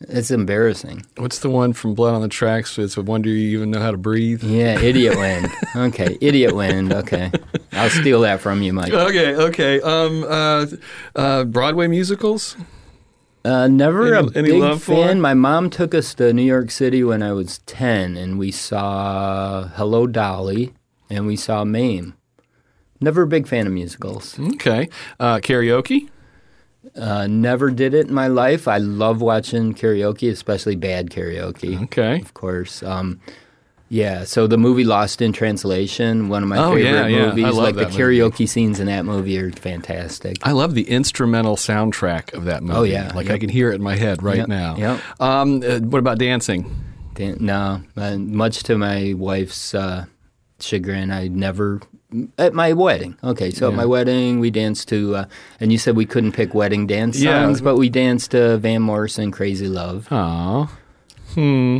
Speaker 1: It's embarrassing.
Speaker 2: What's the one from Blood on the Tracks? It's a wonder you even know how to breathe.
Speaker 1: Yeah, idiot wind. Okay, idiot wind. Okay, I'll steal that from you, Mike.
Speaker 2: Okay, okay. Um, uh, uh, Broadway musicals?
Speaker 1: Uh, never
Speaker 2: Any-
Speaker 1: a
Speaker 2: any
Speaker 1: big
Speaker 2: love
Speaker 1: fan. My mom took us to New York City when I was ten, and we saw Hello Dolly, and we saw Mame. Never a big fan of musicals.
Speaker 2: Okay. Uh, karaoke?
Speaker 1: Uh, never did it in my life. I love watching karaoke, especially bad karaoke.
Speaker 2: Okay.
Speaker 1: Of course. Um, Yeah, so the movie Lost in Translation, one of my
Speaker 2: Oh,
Speaker 1: favorite
Speaker 2: yeah, yeah. I
Speaker 1: movies. like the
Speaker 2: that movie.
Speaker 1: karaoke scenes in that movie are fantastic.
Speaker 2: I love the instrumental soundtrack of that movie.
Speaker 1: Oh, yeah.
Speaker 2: like
Speaker 1: Yep.
Speaker 2: I can hear it in my head right
Speaker 1: Yep.
Speaker 2: now.
Speaker 1: Yep.
Speaker 2: Um, uh, what about dancing?
Speaker 1: Dan- No, uh, much to my wife's uh, chagrin, I never. At my wedding. Okay, so at my wedding, we danced to, uh, and you said we couldn't pick wedding dance
Speaker 2: Yeah.
Speaker 1: songs, but we danced to Van Morrison, Crazy Love.
Speaker 2: Aw. Hmm.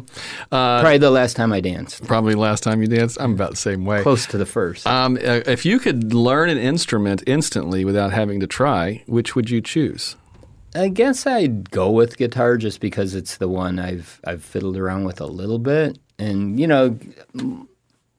Speaker 2: Uh,
Speaker 1: Probably the last time I danced.
Speaker 2: probably last time you danced. I'm about the same way.
Speaker 1: Close to the first.
Speaker 2: Um, uh, if you could learn an instrument instantly without having to try, which would you choose?
Speaker 1: I guess I'd go with guitar just because it's the one I've I've fiddled around with a little bit, and you know,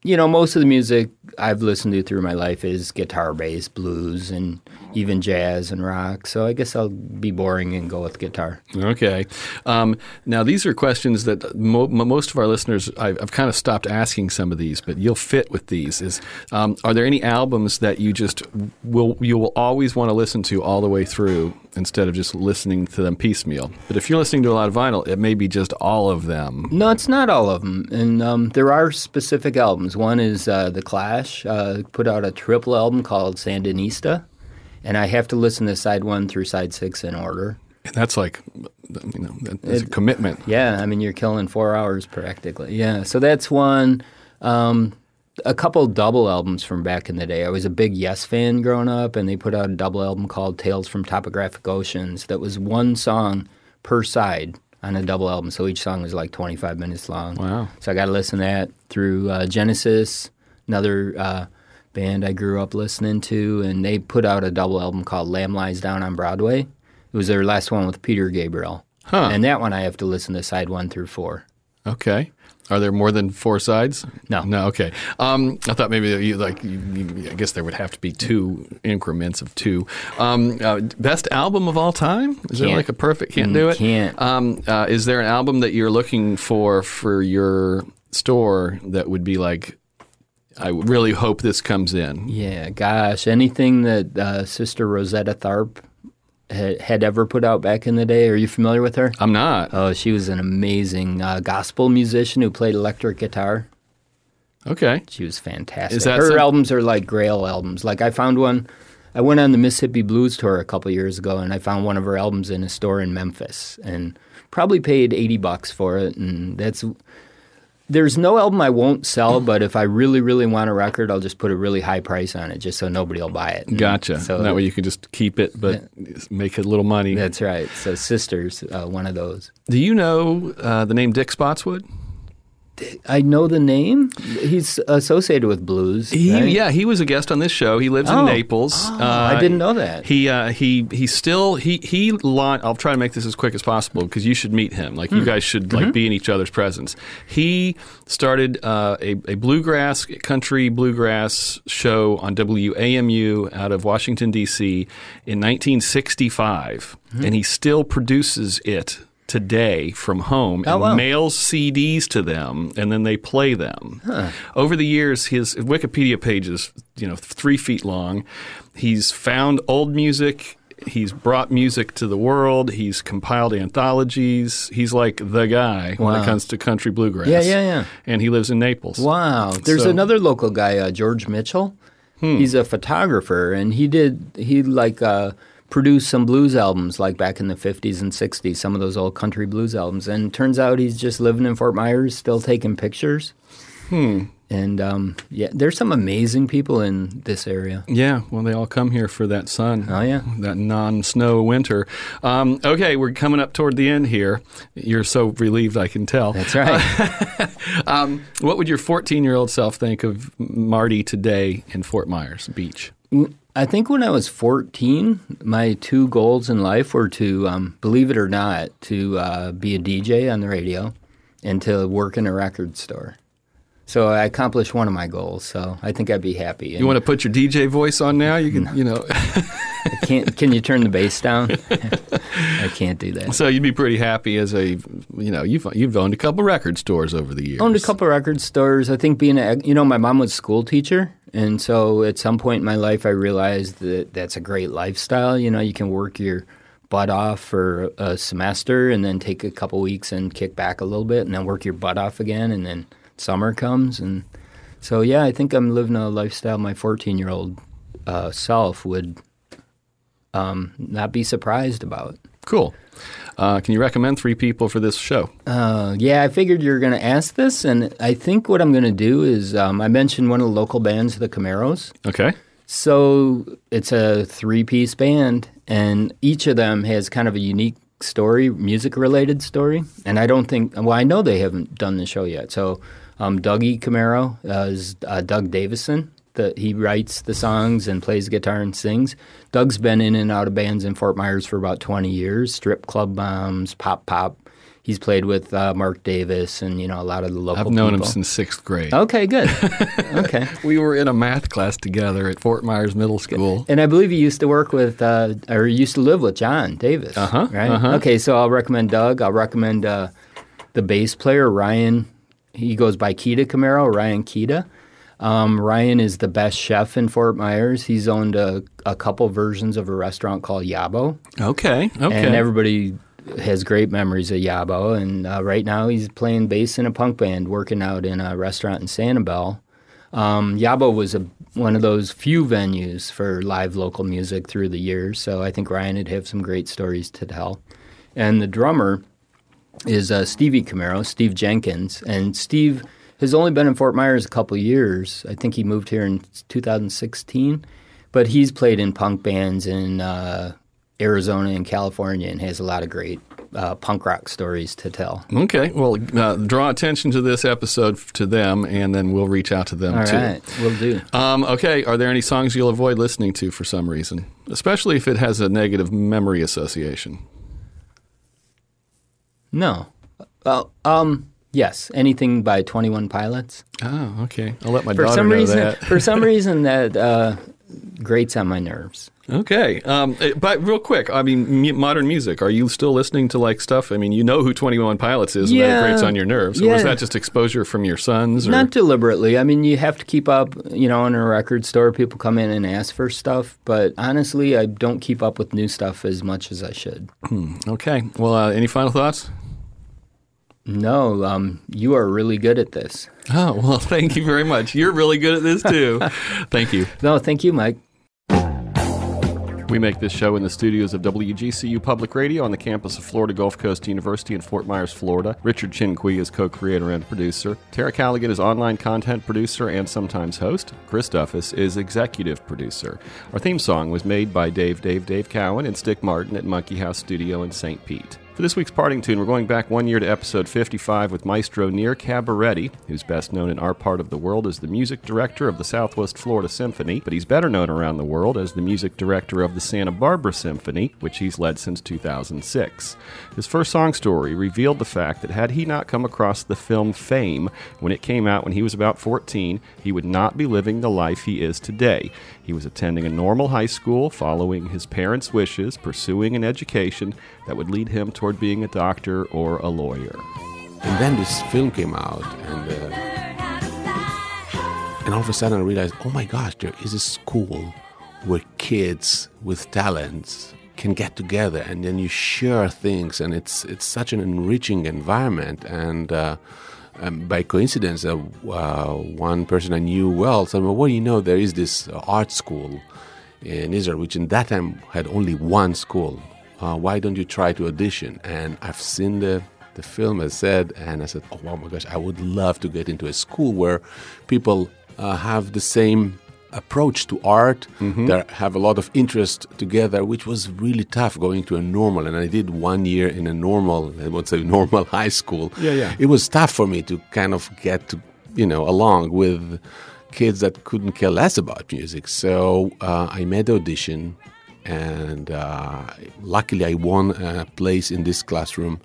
Speaker 1: you know, most of the music I've listened to through my life is guitar based, blues, and even jazz and rock. So I guess I'll be boring and go with guitar.
Speaker 2: Okay. Um, now, these are questions that mo- mo- most of our listeners, I've, I've kind of stopped asking some of these, but you'll fit with these. Is um, Are there any albums that you just will you will always want to listen to all the way through instead of just listening to them piecemeal? But if you're listening to a lot of vinyl, it may be just all of them.
Speaker 1: No, it's not all of them, and um, there are specific albums. One is uh, the Clash uh, put out a triple album called Sandinista, and I have to listen to side one through side six in order.
Speaker 2: And that's like, you know, that's a commitment.
Speaker 1: Yeah, I mean you're killing four hours practically. Yeah, so that's one. Um, a couple double albums from back in the day. I was a big Yes fan growing up, and they put out a double album called Tales from Topographic Oceans. That was one song per side on a double album, so each song was like 25 minutes long.
Speaker 2: Wow.
Speaker 1: So I got to listen to that through uh, Genesis, another uh, band I grew up listening to, and they put out a double album called Lamb Lies Down on Broadway. It was their last one with Peter Gabriel.
Speaker 2: Huh.
Speaker 1: And that one I have to listen to side one through four.
Speaker 2: Okay. Are there more than four sides?
Speaker 1: No.
Speaker 2: No. Okay. Um, I thought maybe you like. You, you, I guess there would have to be two increments of two. Um, uh, best album of all time? Is there
Speaker 1: Can't.
Speaker 2: like a perfect? Can't
Speaker 1: Mm,
Speaker 2: do it.
Speaker 1: can't.
Speaker 2: Um, uh, is there an album that you're looking for for your store that would be like? I really hope this comes in.
Speaker 1: Yeah, gosh, anything that uh, Sister Rosetta Tharpe had, had ever put out back in the day. Are you familiar with her?
Speaker 2: I'm not.
Speaker 1: Oh, she was an amazing uh, gospel musician who played electric guitar.
Speaker 2: Okay.
Speaker 1: She was fantastic.
Speaker 2: Is that
Speaker 1: her
Speaker 2: some-
Speaker 1: albums are like Grail albums. Like I found one. I went on the Mississippi Blues tour a couple years ago, and I found one of her albums in a store in Memphis, and probably paid eighty bucks for it. And that's there's no album I won't sell, but if I really, really want a record, I'll just put a really high price on it, just so nobody will buy it. And
Speaker 2: Gotcha.
Speaker 1: So
Speaker 2: that way you can just keep it, but make a little money.
Speaker 1: that's right. So Sisters, uh, one of those.
Speaker 2: Do you know uh, the name Dick Spotswood?
Speaker 1: I know the name. He's associated with blues.
Speaker 2: He,
Speaker 1: right?
Speaker 2: yeah, he was a guest on this show. He lives in
Speaker 1: Oh.
Speaker 2: Naples.
Speaker 1: Oh, I didn't know that.
Speaker 2: He uh, he he still he he laun- I'll try to make this as quick as possible because you should meet him. Like
Speaker 1: Hmm.
Speaker 2: you guys should
Speaker 1: Mm-hmm.
Speaker 2: like be in each other's presence. He started uh, a a bluegrass country bluegrass show on WAMU out of Washington D.C. in 1965,
Speaker 1: Hmm.
Speaker 2: and he still produces it. Today from home
Speaker 1: Oh,
Speaker 2: and
Speaker 1: wow.
Speaker 2: mails CDs to them, and then they play them. Over the years, his Wikipedia page is you know three feet long. He's found old music. He's brought music to the world. He's compiled anthologies. He's like the guy when it comes to country bluegrass.
Speaker 1: Yeah, yeah, yeah.
Speaker 2: And he lives in Naples.
Speaker 1: Wow. There's
Speaker 2: So-
Speaker 1: another local guy, uh, George Mitchell.
Speaker 2: Hmm.
Speaker 1: He's a photographer, and he did he like uh, produced some blues albums like back in the 50s and 60s, some of those old country blues albums. And turns out he's just living in Fort Myers, still taking pictures.
Speaker 2: Hmm.
Speaker 1: And um, yeah, there's some amazing people in this area.
Speaker 2: Yeah, well, they all come here for that sun.
Speaker 1: Oh, yeah.
Speaker 2: that non-snow winter. Um, okay, we're coming up toward the end here. You're so relieved, I can tell.
Speaker 1: That's right.
Speaker 2: Um, what would your 14-year-old self think of Marty today in Fort Myers Beach?
Speaker 1: I think when I was 14, my two goals in life were to, um, believe it or not, to uh, be a DJ on the radio and to work in a record store. So I accomplished one of my goals. So I think I'd be happy.
Speaker 2: You want to put your DJ voice on now? You can, you know.
Speaker 1: to? Can't, can you turn the bass down? I can't do that.
Speaker 2: so you'd be pretty happy as a, you know, you've you've owned a couple record stores over the years.
Speaker 1: Owned a couple record stores. I think being a, you know, my mom was a school teacher. And so at some point in my life, I realized that that's a great lifestyle. You know, you can work your butt off for a semester and then take a couple weeks and kick back a little bit and then work your butt off again and then summer comes, and so yeah, I think I'm living a lifestyle my 14 year old uh, self would um, not be surprised about.
Speaker 2: Cool. Uh, can you recommend three people for this show?
Speaker 1: Uh, yeah, I figured you were going to ask this, and I think what I'm going to do is um, I mentioned one of the local bands, the Camaros.
Speaker 2: Okay.
Speaker 1: So it's a three piece band, and each of them has kind of a unique story, music related story. And I don't think, well, I know they haven't done the show yet. So um, Dougie Camaro uh, is uh, Doug Davison. The, he writes the songs and plays guitar and sings. Doug's been in and out of bands in Fort Myers for about 20 years strip club bombs, pop pop. He's played with uh, Mark Davis and, you know, a lot of the local
Speaker 2: I've known him since sixth grade.
Speaker 1: Okay, good. okay.
Speaker 2: We were in a math class together at Fort Myers Middle School.
Speaker 1: And I believe he used to work with, uh, or used to live with John Davis.
Speaker 2: Uh-huh,
Speaker 1: Right.
Speaker 2: uh-huh.
Speaker 1: Okay, so I'll recommend Doug. I'll recommend uh, the bass player Ryan. He goes by Kita Camaro, Ryan Kita. Um, Ryan is the best chef in Fort Myers. He's owned a, a couple versions of a restaurant called Yabo,
Speaker 2: Okay. Okay.
Speaker 1: and everybody has great memories of Yabo. And uh, right now, he's playing bass in a punk band, working out in a restaurant in Sanibel. Um, Yabo was a, one of those few venues for live local music through the years, so I think Ryan would have some great stories to tell. And the drummer is uh, Stevie Camaro, Steve Jenkins, and Steve has only been in Fort Myers a couple years. I think he moved here in 2016, but he's played in punk bands in uh, Arizona and California and has a lot of great uh, punk rock stories to tell.
Speaker 2: Okay. Well, uh, draw attention to this episode to them, and then we'll reach out to them
Speaker 1: All
Speaker 2: too.
Speaker 1: right, we'll do.
Speaker 2: Um, okay. Are there any songs you'll avoid listening to for some reason, especially if it has a negative memory association?
Speaker 1: No. Well, um, yes. Anything by Twenty One Pilots.
Speaker 2: Oh, okay. I'll let my
Speaker 1: For
Speaker 2: daughter
Speaker 1: some
Speaker 2: know
Speaker 1: reason,
Speaker 2: that.
Speaker 1: for some reason that uh, grates on my nerves.
Speaker 2: Okay. Um, eh, but real quick, I mean, modern music. Are you still listening to like stuff? I mean, you know who Twenty One Pilots is, and that grates on your nerves. Or was that just exposure from your sons? Or?
Speaker 1: Not deliberately. I mean, you have to keep up. You know, in a record store, people come in and ask for stuff. But honestly, I don't keep up with new stuff as much as I should.
Speaker 2: okay. Well, uh, any final thoughts?
Speaker 1: No, um, you are really good at this.
Speaker 2: Oh, well, thank you very much. You're really good at this too. thank you.
Speaker 1: No, thank you, Mike.
Speaker 2: We make this show in the studios of WGCU Public Radio on the campus of Florida Gulf Coast University in Fort Myers, Florida. Richard Chinqui is co creator and producer. Tara Callaghan is online content producer and sometimes host. Chris Duffus is executive producer. Our theme song was made by Dave, Dave, Dave Cowan and Stick Martin at Monkey House Studio in St. Pete. For this week's parting tune, we're going back one year to episode 55 with Maestro Nir Kabaretti, who's best known in our part of the world as the music director of the Southwest Florida Symphony, but he's better known around the world as the music director of the Santa Barbara Symphony, which he's led since 2006. His first song story revealed the fact that had he not come across the film Fame when it came out when he was about 14, he would not be living the life he is today. He was attending a normal high school, following his parents' wishes, pursuing an education that would lead him toward being a doctor or a lawyer.
Speaker 5: And then this film came out, and uh, and all of a sudden I realized, oh my gosh, there is a school where kids with talents can get together, and then you share things, and it's it's such an enriching environment. And uh, um, by coincidence, uh, uh, one person I knew well said, "Well, you know? There is this art school in Israel, which in that time had only one school. Uh, why don't you try to audition?" And I've seen the the film, as said, and I said, "Oh, oh my gosh, I would love to get into a school where people uh, have the same." approach to art that have a lot of interest together which was really tough going to a normal and i did one year in a normal i would say normal high school
Speaker 2: Yeah, yeah.
Speaker 5: it was tough for me to kind of get to you know along with kids that couldn't care less about music so uh, i made the audition and uh, luckily i won a place in this classroom.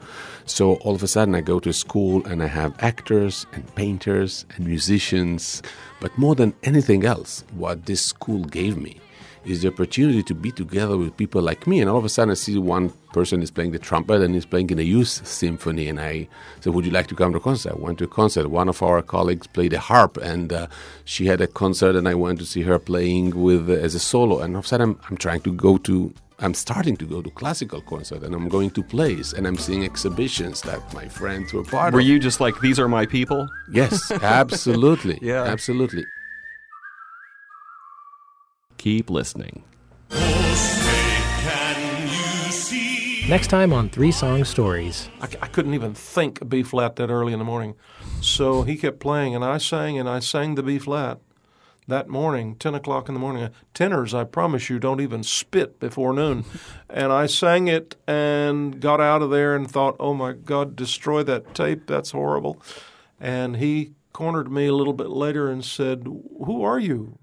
Speaker 5: So all of a sudden i go to school and i have actors and painters and musicians but more than anything else what this school gave me is the opportunity to be together with people like me. And all of a sudden, I see one person is playing the trumpet and is playing in a youth symphony. And I said, Would you like to come to a concert? I went to a concert. One of our colleagues played a harp, and uh, she had a concert, and I went to see her playing with as a solo. And all of a sudden, I'm, I'm trying to go to I'm starting to go to classical concert and I'm going to plays and I'm seeing exhibitions that my friends were part
Speaker 2: Were
Speaker 5: of.
Speaker 2: Were you just like, these are my people?
Speaker 5: Yes, absolutely.
Speaker 2: Yeah.
Speaker 5: Absolutely.
Speaker 2: Keep listening.
Speaker 3: Next time on Three Song Stories.
Speaker 6: I couldn't even think B flat that early in the morning. So he kept playing, and I sang, and I sang the B flat that morning, 10 o'clock in the morning. Tenors, I promise you, don't even spit before noon. and I sang it and got out of there and thought, oh my God, destroy that tape. That's horrible. And he cornered me a little bit later and said, Who are you?